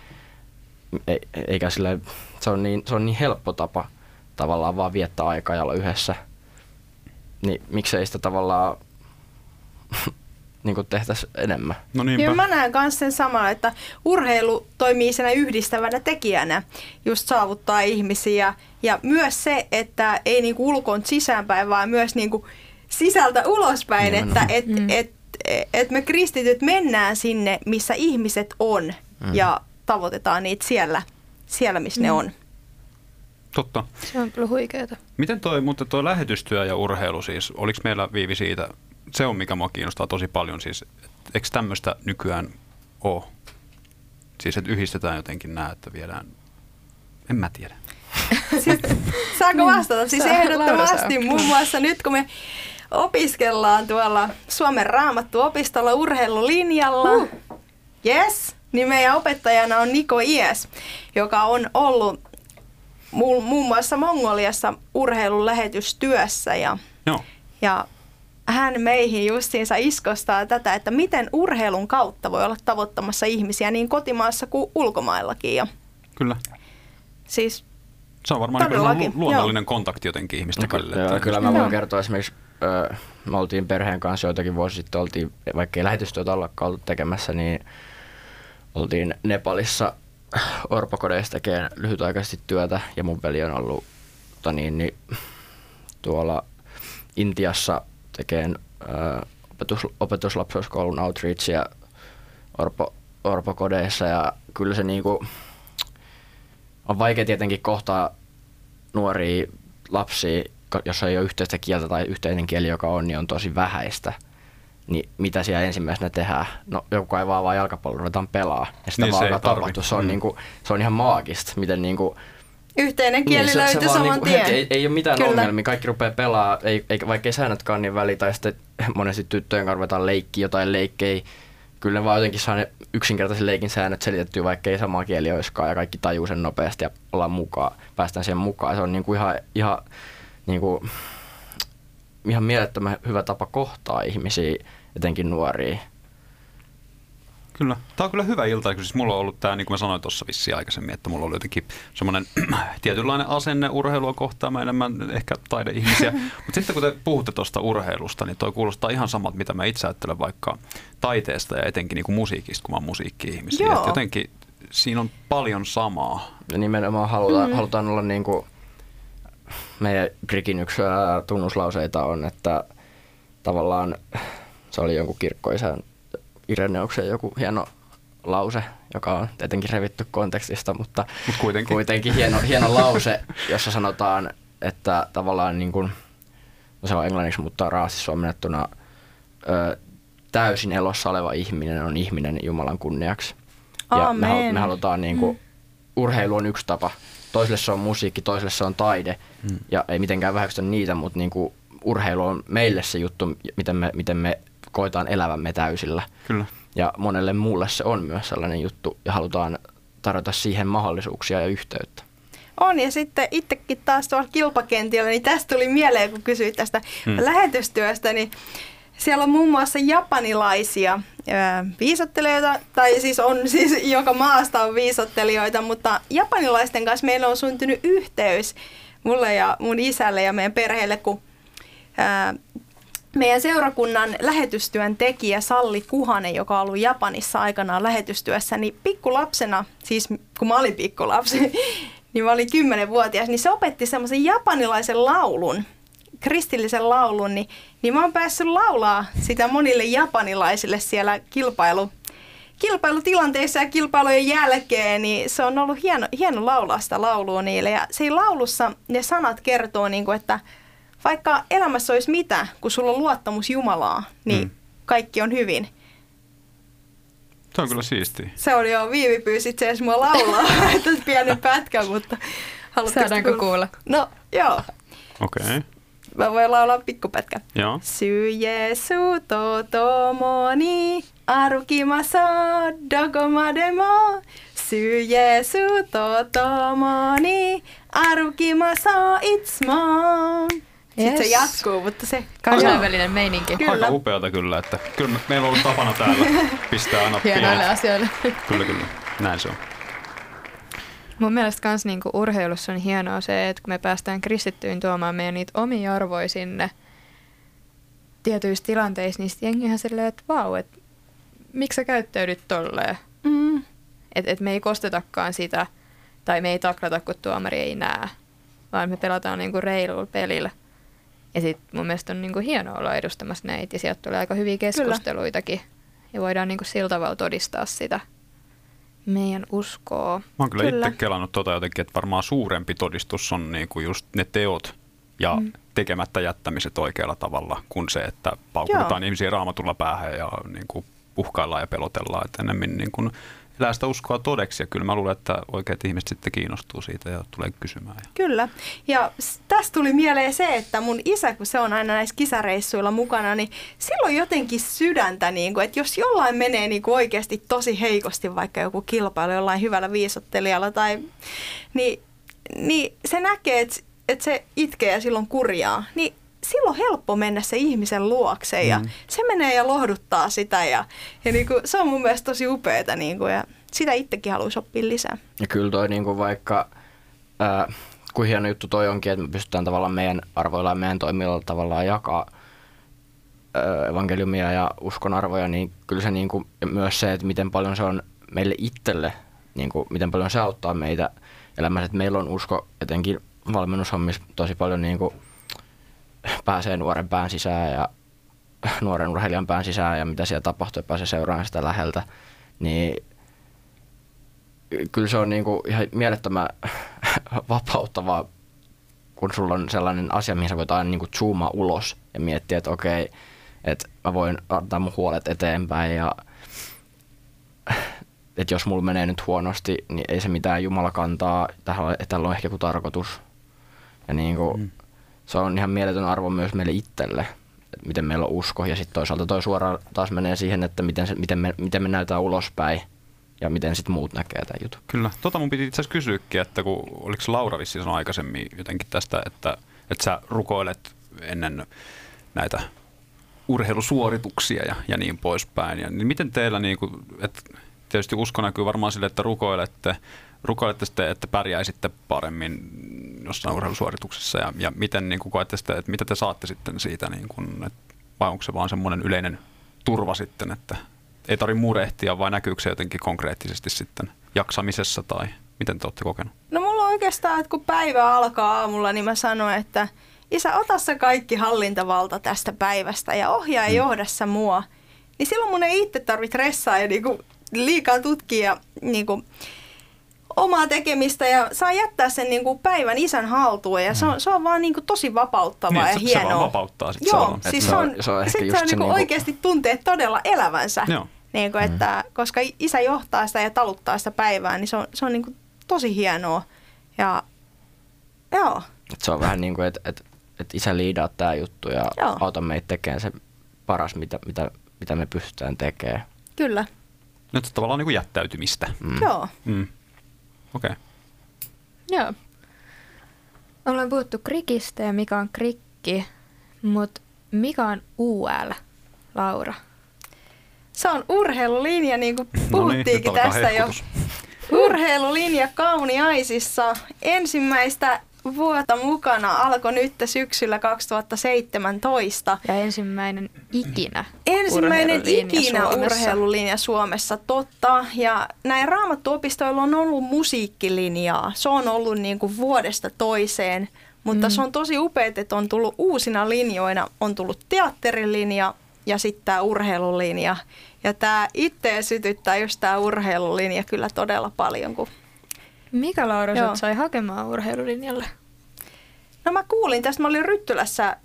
e, eikä sillä, se on, niin, se on niin helppo tapa tavallaan vaan viettää aikaa ja olla yhdessä. Niin miksei sitä tavallaan <laughs> niin tehtäisiin enemmän. No niinpä. Niin mä näen myös sen samaa, että urheilu toimii senä yhdistävänä tekijänä just saavuttaa ihmisiä. Ja myös se, että ei niinku ulkoon sisäänpäin, vaan myös niinku sisältä ulospäin, että Nimenomaan. et, Mm. et, et me kristityt mennään sinne, missä ihmiset on Mm. ja tavoitetaan niitä siellä, siellä missä ne Mm. on. Totta. Se on kyllä huikeeta. Miten toi, mutta toi lähetystyö ja urheilu siis, oliko meillä Viivi siitä, se on mikä mua kiinnostaa tosi paljon siis, et, eikö tämmöistä nykyään ole? Siis että yhdistetään jotenkin nämä, että viedään, en mä tiedä. <laughs> Siis, saanko vastata? Siis ehdottomasti muun muassa nyt kun me opiskellaan tuolla Suomen raamattuopistolla urheilulinjalla, uh. yes, niin meidän opettajana on Niko Ies, joka on ollut mu- muun muassa Mongoliassa urheilun lähetystyössä ja, Joo. ja hän meihin justiinsa iskostaa tätä, että miten urheilun kautta voi olla tavoittamassa ihmisiä niin kotimaassa kuin ulkomaillakin. Ja Kyllä. siis Se on varmaan niin luonnollinen kontakti jotenkin ihmisten välillä. Joo, kyllä mä Joo. voin kertoa esimerkiksi, ö, me oltiin perheen kanssa joitakin vuosi sitten, oltiin, vaikka ei lähetystyötä ollakaan ollut tekemässä, niin oltiin Nepalissa orpokodeissa tekemään lyhytaikaisesti työtä ja mun veli on ollut tota niin, niin, tuolla Intiassa tekemään opetus, opetuslapsuuskoulun outreachia orpo, orpokodeissa ja kyllä se niinku, on vaikea tietenkin kohtaa nuoria lapsia, jos ei ole yhteistä kieltä tai yhteinen kieli, joka on, niin on tosi vähäistä. Niin mitä siellä ensimmäisenä tehdään? No joku kaivaa vaan jalkapallon, ruvetaan pelaa. Ja sitä Niin, se ei vaan tapahtuu. Se on, mm. niinku, se on ihan maagista, miten niinku, yhteinen kieli niin, se, löytyi se vaan saman niinku tien. heti, ei, ei ole mitään Kyllä. Ongelmia, kaikki rupeaa pelaa, ei, ei, vaikka ei säännötkään niin väliä, tai sitten <laughs> monesti tyttöjen kanssa ruvetaan leikkiä jotain leikkejä. Kyllä ne vaan jotenkin saa ne yksinkertaisen leikin säännöt selitettyä, vaikka ei samaa kieli olisikaan, ja kaikki tajuu sen nopeasti ja ollaan mukaan, päästään siihen mukaan. Se on niinku ihan, ihan, niinku, ihan mielettömän hyvä tapa kohtaa ihmisiä, etenkin nuoria. Kyllä. Tämä on kyllä hyvä ilta, siis mulla on ollut tämä, niin kuin mä sanoin tuossa vissiin aikaisemmin, että mulla oli jotenkin semmoinen <clears throat> tietynlainen asenne urheilua kohtaan, mä enemmän ehkä taideihmisiä. <laughs> Mutta sitten kun te puhutte tuosta urheilusta, niin toi kuulostaa ihan samalta, mitä mä itse ajattelen vaikka taiteesta ja etenkin niin kuin musiikista, kun mä oon musiikki-ihmisiä. Et jotenkin siinä on paljon samaa. Ja nimenomaan halutaan, mm. halutaan olla niin kuin, meidän Grikin yksi tunnuslauseita on, että tavallaan se oli jonkun kirkkoisän Ireneuksen joku hieno lause, joka on tietenkin revitty kontekstista, mutta Mut kuitenkin. kuitenkin hieno, hieno lause, jossa sanotaan, että tavallaan niin kuin, no se on englanniksi, mutta raasti suomennettuna ö, täysin elossa oleva ihminen on ihminen Jumalan kunniaksi. Ja me, Amen. halu- me halutaan niin kuin, urheilu on yksi tapa. Toiselle se on musiikki, toiselle se on taide. Mm. Ja ei mitenkään väheksytä niitä, mutta niin kuin, urheilu on meille se juttu, miten me, miten me koetaan elävämme täysillä. Kyllä. Ja monelle muulle se on myös sellainen juttu ja halutaan tarjota siihen mahdollisuuksia ja yhteyttä. On, ja sitten itsekin taas tuolla kilpakentillä, niin tästä tuli mieleen, kun kysyit tästä Hmm. lähetystyöstä, niin siellä on muun muassa japanilaisia viisottelijoita, tai siis on siis <laughs> joka maasta on viisottelijoita, mutta japanilaisten kanssa meillä on syntynyt yhteys mulle ja mun isälle ja meidän perheelle, kun ää, meidän seurakunnan lähetystyön tekijä Salli Kuhanen, joka on ollut Japanissa aikanaan lähetystyössä, niin pikkulapsena, siis kun mä olin pikkulapsi, <laughs> niin mä olin kymmenenvuotias, niin se opetti semmoisen japanilaisen laulun, kristillisen laulun, niin, niin mä oon päässyt laulaa sitä monille japanilaisille siellä kilpailu, kilpailutilanteissa ja kilpailujen jälkeen, niin se on ollut hieno, hieno laulaa sitä laulua niille. Ja siinä laulussa ne sanat kertoo, niin kuin, että vaikka elämässä olisi mitä, kun sulla on luottamus Jumalaa, niin Mm. kaikki on hyvin. Se on kyllä siistiä. Se on jo, Viivi pyysi itse asiassa mua laulaa, <laughs> <laughs> että pienen pätkän, mutta haluatteko Saadaanko kuulla? kuulla? No, joo. Okei. Okay. Mä voin laulaa pikkupätkän. Joo. Sy Jesu totomoni arukimasa dogomademo. Sy Jesu totomoni arukimasa itsmaan. Sitten se Yes. jatkuu, mutta se... Kansainvälinen meininki. Kyllä. Aika upeata kyllä, että kyllä me- meillä on ollut tapana täällä pistää <laughs> aina Hienoille asioille. <laughs> Kyllä, kyllä. Näin se on. Mun mielestä kans niinku urheilussa on hienoa se, että kun me päästään kristittyyn tuomaan meidän niitä omia arvoja sinne tietyissä tilanteissa, niin sitten jengihän silleen, että vau, että miksi sä käyttäydyt tolleen? Mm. Että et me ei kostetakaan sitä, tai me ei taklata, kun tuomari ei näe, vaan me pelataan niinku reilulla pelillä. Ja sitten mun mielestä on niinku hienoa olla edustamassa näitä, ja sieltä tulee aika hyviä keskusteluitakin. Ja voidaan niinku sillä tavalla todistaa sitä meidän uskoa. Mä oon kyllä, Kyllä. itse kelannut tota jotenkin, että varmaan suurempi todistus on niinku just ne teot ja mm. tekemättä jättämiset oikealla tavalla, kuin se, että paukutetaan Joo. ihmisiä raamatulla päähän ja niinku uhkaillaan ja pelotellaan. Että enemmän niinku elää sitä uskoa todeksi ja kyllä mä luulen, että oikeat ihmiset sitten kiinnostuu siitä ja tulee kysymään. Kyllä. Ja tästä tuli mieleen se, että mun isä, kun se on aina näissä kisareissuilla mukana, niin silloin jotenkin sydäntä, niin kuin, että jos jollain menee niin kuin oikeasti tosi heikosti, vaikka joku kilpailu jollain hyvällä viisottelijalla, tai, niin, niin se näkee, että, että se itkee ja silloin kurjaa, niin silloin on helppo mennä se ihmisen luokse ja mm. se menee ja lohduttaa sitä ja, ja niin kuin, se on mun mielestä tosi upeeta niin kuin, ja sitä itsekin haluaisi oppia lisää. Ja kyllä toi niinku vaikka, ää, kuin hieno juttu toi onkin, että me pystytään tavallaan meidän arvoilla ja meidän toimilla tavallaan jakaa ää, evankeliumia ja uskon arvoja, niin kyllä se niinku, ja myös se, että miten paljon se on meille itselle, niinku, miten paljon se auttaa meitä elämässä, että meillä on usko etenkin valmennushommissa tosi paljon niinku, pääsee nuoren pään sisään ja nuoren urheilijan pään sisään ja mitä siellä tapahtuu ja pääsee seuraamaan sitä läheltä, niin kyllä se on niinku ihan mielettömän vapauttavaa, kun sulla on sellainen asia, mihin sä voit aina niinku zoomaa ulos ja miettiä, että okei, että mä voin antaa mun huolet eteenpäin ja että jos mulla menee nyt huonosti, niin ei se mitään Jumala kantaa, tähän, tällä on ehkä joku tarkoitus. Ja niinku, mm. Se on ihan mieletön arvo myös meille itselle, että miten meillä on usko. Ja sitten toisaalta toi suoraan taas menee siihen, että miten, se, miten, me, miten me näytetään ulospäin ja miten sitten muut näkee tämän jutun. Kyllä. Tota mun piti itse asiassa kysyäkin, että kun, oliko Laura vissiin sanoi aikaisemmin jotenkin tästä, että, että sä rukoilet ennen näitä urheilusuorituksia ja, ja niin poispäin. Ja, niin miten teillä, niin kuin, että tietysti usko näkyy varmaan sille, että rukoilette, rukoilette sitten, että pärjäisitte paremmin jossain urheilusuorituksessa ja, ja miten niin kuin koette sitten, että mitä te saatte sitten siitä, niin kuin, että, vai onko se vaan semmoinen yleinen turva sitten, että ei tarvitse murehtia, vai näkyykö se jotenkin konkreettisesti sitten jaksamisessa tai miten te olette kokenut? No mulla on oikeastaan, että kun päivä alkaa aamulla, niin mä sanon, että isä, ota sä kaikki hallintavalta tästä päivästä ja ohjaa ja johda sä mua. Niin silloin mun ei itse tarvitse ressaa ja niinku liikaa tutkia niinku omaa tekemistä ja saa jättää sen niinku päivän isän haltuun ja se on, se on vaan niinku tosi vapauttavaa Niin, ja se- se hienoa. vaan vapauttaa sit Joo, siis Et se on, se on ehkä sit just se on se niinku niinku- oikeasti tuntee todella elävänsä. Joo. Niin kuin, että, koska isä johtaa sitä ja taluttaa sitä päivää, niin se on, se on niin kuin tosi hienoa. Ja joo, Et se on vähän niin kuin, että et, et isä liidaa tämä juttu ja Joo. auta meitä tekemään se paras, mitä, mitä, mitä me pystytään tekemään. kyllä. Nyt se tavallaan niin kuin jättäytymistä. Mm. Joo. Mm. Okei. Okay. Joo. Ollaan puhuttu krikistä ja mikä on krikki, mutta mikä on UL, Laura? Se on urheilulinja, niin kuin <laughs> No niin, puhuttiinkin nyt alkaa tästä jo. Urheilulinja Kauniaisissa. Ensimmäistä vuotta mukana alkoi nyt syksyllä 2017. Ja ensimmäinen ikinä Ensimmäinen urheilulinja ikinä Suomessa. urheilulinja Suomessa, totta. Ja näin raamattuopistoilla on ollut musiikkilinjaa. Se on ollut niin kuin vuodesta toiseen, mutta mm. se on tosi upeaa, että on tullut uusina linjoina. On tullut teatterilinja ja sitten tämä urheilulinja. Ja tämä itseä sytyttää just tämä urheilulinja kyllä todella paljon. Kun... Mikä Laura Joo. sut sai hakemaan urheilulinjalle? No mä kuulin tästä, mä olin Ryttylässä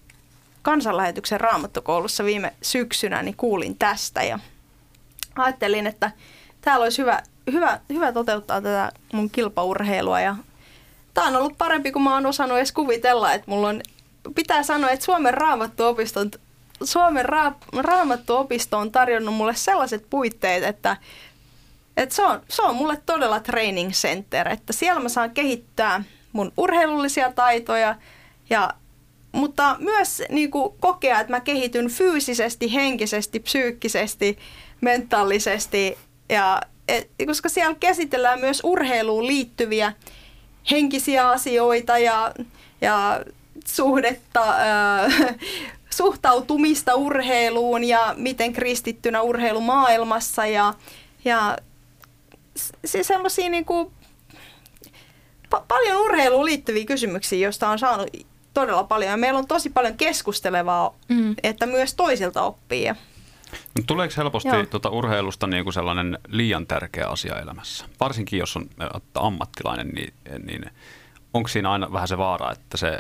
kansanlähetyksen raamattokoulussa viime syksynä, niin kuulin tästä ja ajattelin, että täällä olisi hyvä, hyvä, hyvä toteuttaa tätä mun kilpaurheilua ja tämä on ollut parempi kuin mä oon osannut edes kuvitella, että mulla on, pitää sanoa, että Suomen raamattuopiston Suomen ra- raamattuopisto on tarjonnut mulle sellaiset puitteet, että, että se, on, se on mulle todella training center, että siellä mä saan kehittää mun urheilullisia taitoja, ja, mutta myös niin kuin, kokea, että mä kehityn fyysisesti, henkisesti, psyykkisesti, mentaalisesti, ja, et, koska siellä käsitellään myös urheiluun liittyviä henkisiä asioita ja, ja suhdetta, ää, <laughs> suhtautumista urheiluun ja miten kristittynä urheilumaailmassa ja, ja siis sellaisia niin kuin, pa- paljon urheiluun liittyviä kysymyksiä, joista on saanut todella paljon. Ja meillä on tosi paljon keskustelevaa, Mm. että myös toisilta oppii. No, tuleeko helposti Joo. tuota urheilusta niin kuin sellainen liian tärkeä asia elämässä? Varsinkin jos on että ammattilainen, niin, niin onko siinä aina vähän se vaara, että se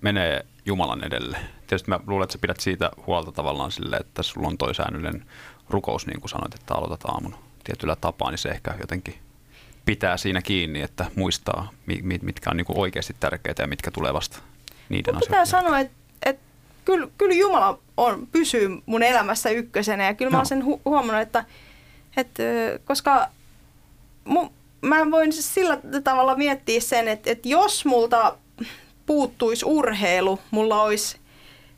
menee Jumalan edelle? Tietysti mä luulen, että sä pidät siitä huolta tavallaan sille, että sulla on toi säännöllinen rukous, niin kuin sanoit, että aloitat aamun tietyllä tapaa, niin se ehkä jotenkin pitää siinä kiinni, että muistaa, mi- mi- mitkä on niin kuin oikeasti tärkeitä ja mitkä tulee vasta niiden Mun pitää asioiden. sanoa, että, että kyllä, kyllä Jumala on, pysyy mun elämässä ykkösenä ja kyllä mä oon sen hu- huomannut, että, että koska mu, mä voin siis sillä tavalla miettiä sen, että, että jos multa puuttuisi urheilu, mulla olisi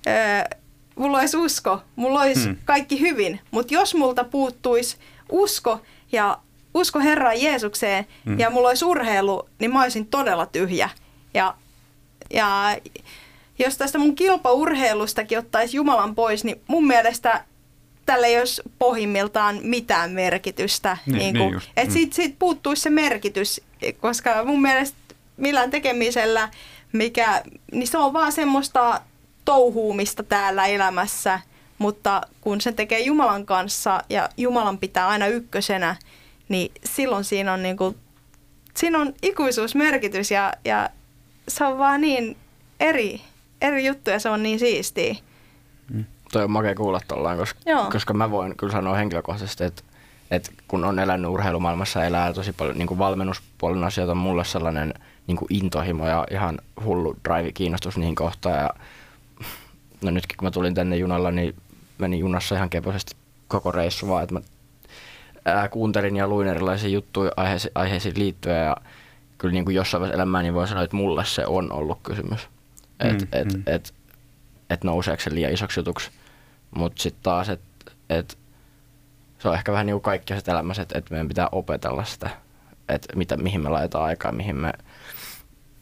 ö, mulla olisi usko, mulla olisi Hmm. kaikki hyvin, mutta jos multa puuttuisi usko ja usko Herran Jeesukseen Hmm. ja mulla olisi urheilu, niin mä olisin todella tyhjä. Ja, ja jos tästä mun kilpaurheilustakin ottaisi Jumalan pois, niin mun mielestä tällä ei olisi pohjimmiltaan mitään merkitystä. Niin, niin niin kuin, just, että mm. siitä, siitä puuttuisi se merkitys, koska mun mielestä millään tekemisellä, mikä, niin se on vaan semmoista touhuumista täällä elämässä, mutta kun se tekee Jumalan kanssa ja Jumalan pitää aina ykkösenä, niin silloin siinä on, niinku, siinä on ikuisuusmerkitys ja, ja se on vaan niin eri, eri juttu ja se on niin siistiä. Toi on makea kuulla tollaan, koska, Joo. koska mä voin kyllä sanoa henkilökohtaisesti, että, että kun on elänyt urheilumaailmassa elää tosi paljon niin kuin valmennuspuolen asioita, on mulle sellainen niin kuin intohimo ja ihan hullu drive kiinnostus niihin kohtaan. Ja, no nytkin kun mä tulin tänne junalla, niin menin junassa ihan kepoisesti koko reissu vaan, että mä ää, kuuntelin ja luin erilaisia juttuja aiheisiin, aiheisiin liittyen ja kyllä niin kuin jossain vaiheessa elämää niin voi sanoa, että mulle se on ollut kysymys. Että Mm, et, mm. et, et nouseeko se liian isoksi jutuksi. Mutta sitten taas, että et, se on ehkä vähän niin kuin kaikki asiat elämässä, että et meidän pitää opetella sitä, että mitä, mihin me laitetaan aikaa, mihin me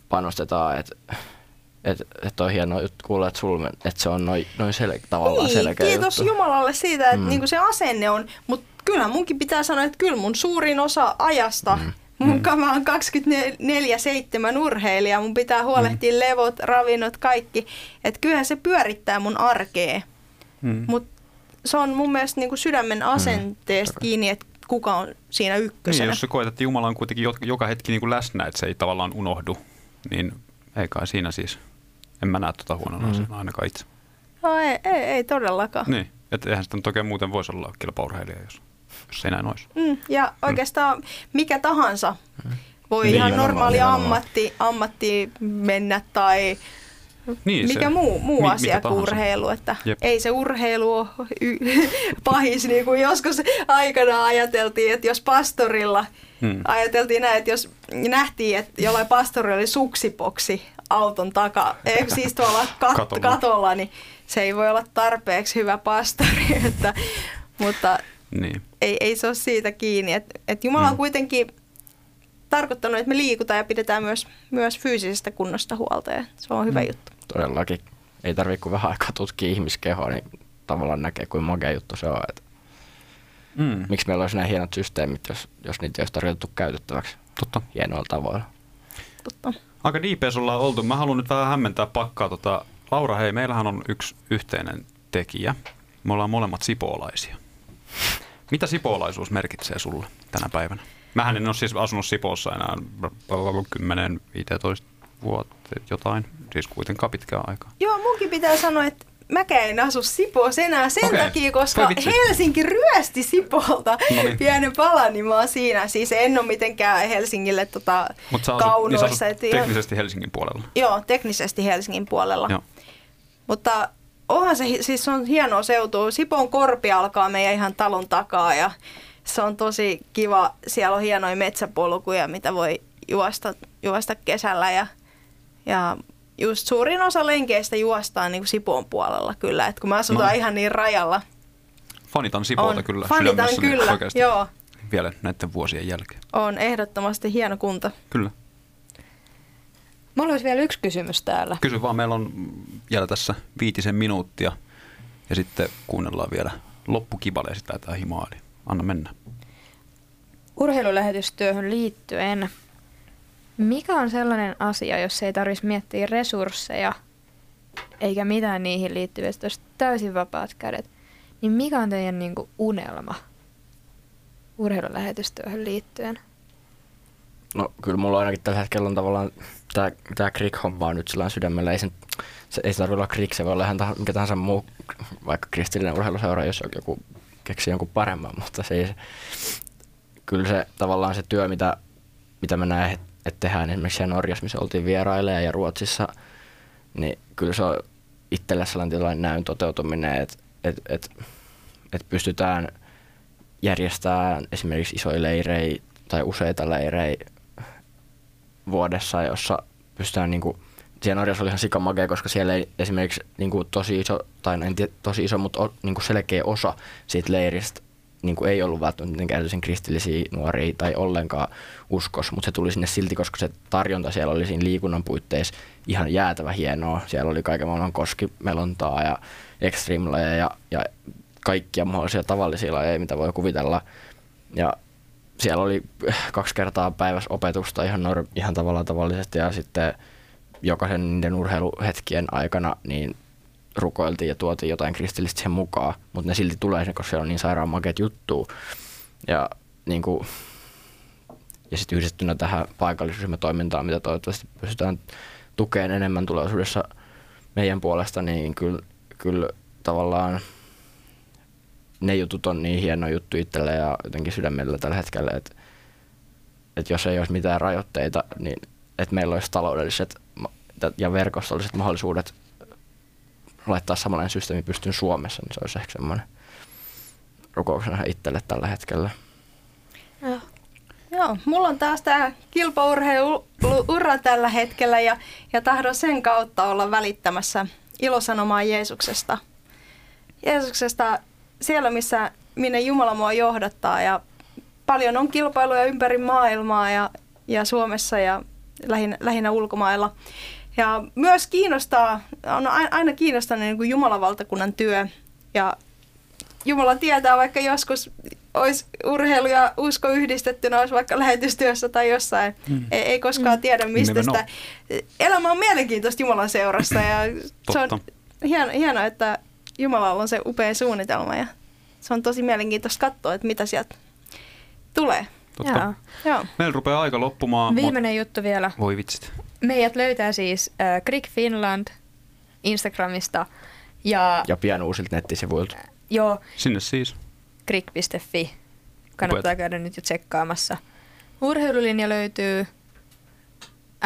panostetaan. Että et, et on hienoa juttu kuulla, että, sul, että se on noin noi sel, tavallaan Niin, selkeä kiitos juttu. Jumalalle siitä, että Mm. mm. niinku se asenne on, mutta kyllä munkin pitää sanoa, että kyllä mun suurin osa ajasta, mm. mun mm. mä oon 24-7 urheilija, mun pitää huolehtia mm. levot, ravinnot, kaikki, että kyllähän se pyörittää mun arkea, Mm. mutta se on mun mielestä niinku sydämen asenteesta kiinni, että kuka on siinä Niin, ykkösenä. jos sä koet, että Jumala on kuitenkin jo- joka hetki niin kuin läsnä, että se ei tavallaan unohdu, niin ei kai siinä siis. En mä näe tuota huonona Mm. asiana ainakaan itse. No ei, ei, ei todellakaan. Niin, että eihän sitä nyt oikein muuten voisi olla kilpaurheilija, jos, jos ei näin olisi. Mm, ja oikeastaan mikä tahansa voi Niin, ihan nimenomaan, normaali ammatti, ammatti mennä tai Niin, mikä se, muu, muu mi- asia kuin urheilu. Että Jep. ei se urheilu ole y- <laughs> pahis, niin kuin joskus aikana ajateltiin, että jos pastorilla Hmm. ajateltiin näin, että jos nähtiin, että jollain pastorilla oli suksipoksi auton taka, ei siis tuolla kat- Katolla. katolla. niin se ei voi olla tarpeeksi hyvä pastori, <laughs> että, mutta Niin. ei, ei se ole siitä kiinni. Et, et Jumala on Mm. kuitenkin tarkoittanut, että me liikutaan ja pidetään myös, myös fyysisestä kunnosta huolta ja se on hyvä Mm. juttu. Todellakin. Ei tarvitse kuin vähän aikaa tutkia ihmiskehoa, niin tavallaan näkee, kuin makea juttu se on. Että Mm. miksi meillä olisi näin hienot systeemit, jos, jos niitä ei olisi tarjottu käytettäväksi Totta. hienoilla tavoilla. Totta. Aika diipeä sulla on oltu. Mä haluan nyt vähän hämmentää pakkaa. Tota, Laura, hei, meillähän on yksi yhteinen tekijä. Me ollaan molemmat sipoolaisia. Mitä sipoolaisuus merkitsee sulle tänä päivänä? Mähän en ole siis asunut Sipoossa enää 10-15 vuotta jotain, siis kuitenkaan pitkään aikaa. Joo, munkin pitää sanoa, että mäkään en asu Sipoossa enää sen Okei. takia, koska. Helsinki ryösti Sipoolta Noniin. pienen palan, niin mä oon siinä. Siis en ole mitenkään Helsingille tota, Mutta sä asut, niin sä kaunoissa. asut et teknisesti Helsingin puolella. Joo, teknisesti Helsingin puolella. Joo. Mutta onhan se, siis on hienoa seutua. Sipon korpi alkaa meidän ihan talon takaa ja se on tosi kiva. Siellä on hienoja metsäpolkuja, mitä voi juosta, juosta kesällä ja, ja just suurin osa lenkeistä juostaan niin kuin Sipon puolella kyllä. Et kun me asutaan No. ihan niin rajalla. Fanitan Sipoota kyllä Fanitan kyllä, oikeasti joo. vielä näiden vuosien jälkeen. On ehdottomasti hieno kunta. Kyllä. Mulla olisi vielä yksi kysymys täällä. Kysy vaan, meillä on vielä tässä viitisen minuuttia ja sitten kuunnellaan vielä loppukibale ja sitten lähdetään himaan. Anna mennä. Urheilulähetystyöhön liittyen, mikä on sellainen asia, jos ei tarvitsisi miettiä resursseja eikä mitään niihin liittyviä, olisi täysin vapaat kädet, niin mikä on teidän niin kuin, unelma urheilulähetystyöhön liittyen? No kyllä mulla ainakin tällä hetkellä on tavallaan tämä, Krik-homma on nyt sillä sydämellä. Ei se, se, ei se tarvitse olla Krik, se voi olla ihan tah- mikä tahansa muu, vaikka kristillinen urheiluseura, jos joku keksii jonkun paremman, mutta se ei, kyllä se tavallaan se työ, mitä, mitä mä näen, että et tehdään esimerkiksi Norjassa, missä oltiin vierailemaan ja Ruotsissa, niin kyllä se on itselle sellainen tilanne näyn toteutuminen, että et, et, et pystytään järjestämään esimerkiksi isoja leirejä tai useita leirejä vuodessa, jossa pystytään niinku siellä Norjassa oli ihan sikamagea, koska siellä ei esimerkiksi niin kuin tosi iso, tai en tiedä tosi iso, mutta niin kuin selkeä osa siitä leiristä niin kuin ei ollut välttämättä mitenkään erityisen kristillisiä nuoria tai ollenkaan uskos, mutta se tuli sinne silti, koska se tarjonta siellä oli siinä liikunnan puitteissa ihan jäätävä hienoa. Siellä oli kaiken maailman koskimelontaa ja extreme ja, ja kaikkia mahdollisia tavallisia lajeja, mitä voi kuvitella. Ja siellä oli kaksi kertaa päivässä opetusta ihan, ihan tavallaan tavallisesti ja sitten jokaisen niiden urheiluhetkien aikana niin rukoiltiin ja tuotiin jotain kristillistä siihen mukaan, mutta ne silti tulee sinne, koska siellä on niin sairaan makeat juttu. Ja, niin kuin, ja sitten yhdistettynä tähän paikallisryhmätoimintaan, mitä toivottavasti pystytään tukemaan enemmän tulevaisuudessa meidän puolesta, niin kyllä, kyllä tavallaan ne jutut on niin hieno juttu itselle ja jotenkin sydämellä tällä hetkellä, että, että jos ei olisi mitään rajoitteita, niin että meillä olisi taloudelliset ja verkostolliset mahdollisuudet laittaa samanlainen systeemi pystyyn Suomessa, niin se olisi ehkä semmoinen rukouksena itselle tällä hetkellä. Joo, mulla on taas tämä kilpaurheiluura tällä hetkellä ja, ja tahdon sen kautta olla välittämässä ilosanomaa Jeesuksesta. Jeesuksesta siellä, missä minne Jumala mua johdattaa ja paljon on kilpailuja ympäri maailmaa ja, ja Suomessa ja lähinnä, lähinnä ulkomailla. Ja myös kiinnostaa, on ai- aina kiinnostanut niin kuin Jumalan valtakunnan työ ja Jumala tietää, vaikka joskus olisi urheilu ja usko yhdistettynä, olisi vaikka lähetystyössä tai jossain. Mm. Ei, ei koskaan tiedä, mistä Nimenomaan. sitä... Elämä on mielenkiintoista Jumalan seurassa ja se on hieno, hienoa, että Jumalalla on se upea suunnitelma ja se on tosi mielenkiintoista katsoa, että mitä sieltä tulee. Totta. Joo. Meillä rupeaa aika loppumaan. Viimeinen juttu vielä. Voi vitsit. Meidät löytää siis äh, Krik Finland Instagramista ja, Ja pian uusilta nettisivuilta. joo, Sinne siis. krik.fi. Kannattaa Upeat. käydä nyt jo tsekkaamassa. Urheilulinja löytyy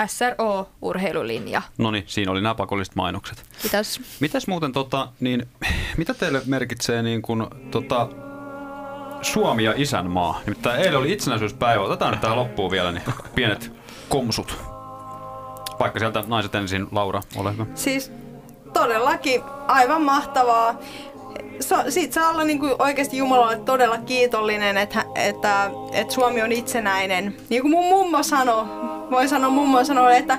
SRO urheilulinja. No niin, siinä oli nämä pakolliset mainokset. Kiitos. Mitäs muuten, tota, niin, mitä teille merkitsee niin kun, tota, Suomi ja isänmaa? Nimittäin eilen oli itsenäisyyspäivä. Otetaan nyt tähän loppuun vielä niin pienet komsut. Vaikka sieltä naiset ensin, Laura, ole hyvä. Siis todellakin aivan mahtavaa. So, siitä saa olla niinku oikeasti Jumalalle todella kiitollinen, että, että, että Suomi on itsenäinen. Niin kuin mun mummo sanoi, voi sanoa mummo sanoi, että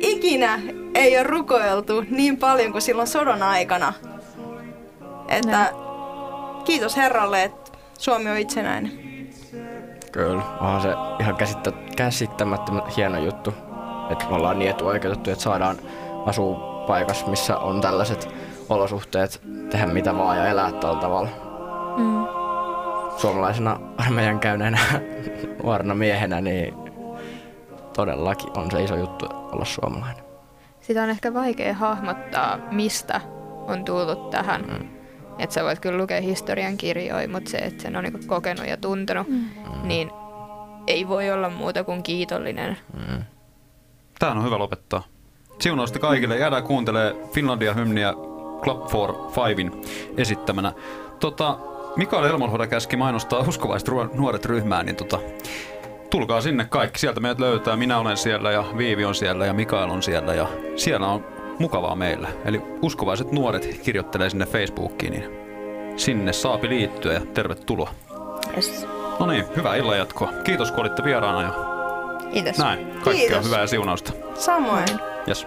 ikinä ei ole rukoiltu niin paljon kuin silloin sodan aikana. Että kiitos Herralle, että Suomi on itsenäinen. Kyllä, onhan se ihan käsittä, käsittämättömän hieno juttu, että me ollaan niin etuoikeutettu, että saadaan asua paikassa, missä on tällaiset olosuhteet, tehdä mitä vaan ja elää tällä tavalla. Mm. Suomalaisena armeijan käyneenä <laughs> nuorena miehenä, niin todellakin on se iso juttu olla suomalainen. Sitä on ehkä vaikea hahmottaa, mistä on tullut tähän. Mm. Että sä voit kyllä lukea historian kirjoja, mutta se, että sen on niinku kokenut ja tuntenut, mm. niin ei voi olla muuta kuin kiitollinen. Mm. Tähän on hyvä lopettaa. Siunausta kaikille. Jäädään kuuntelee Finlandia hymniä Club for Fivein esittämänä. Tota, Mikael Elmonhoida käski mainostaa uskovaiset nuoret ryhmää, niin tota, tulkaa sinne kaikki. Sieltä meidät löytää. Minä olen siellä ja Viivi on siellä ja Mikael on siellä ja siellä on mukavaa meillä. Eli uskovaiset nuoret kirjoittelee sinne Facebookiin, niin sinne saapi liittyä ja tervetuloa. Yes. No niin, hyvää illanjatkoa. Kiitos kun olitte vieraana ja Kiitos. näin. Kaikkea Kiitos. hyvää ja siunausta. Samoin. Yes.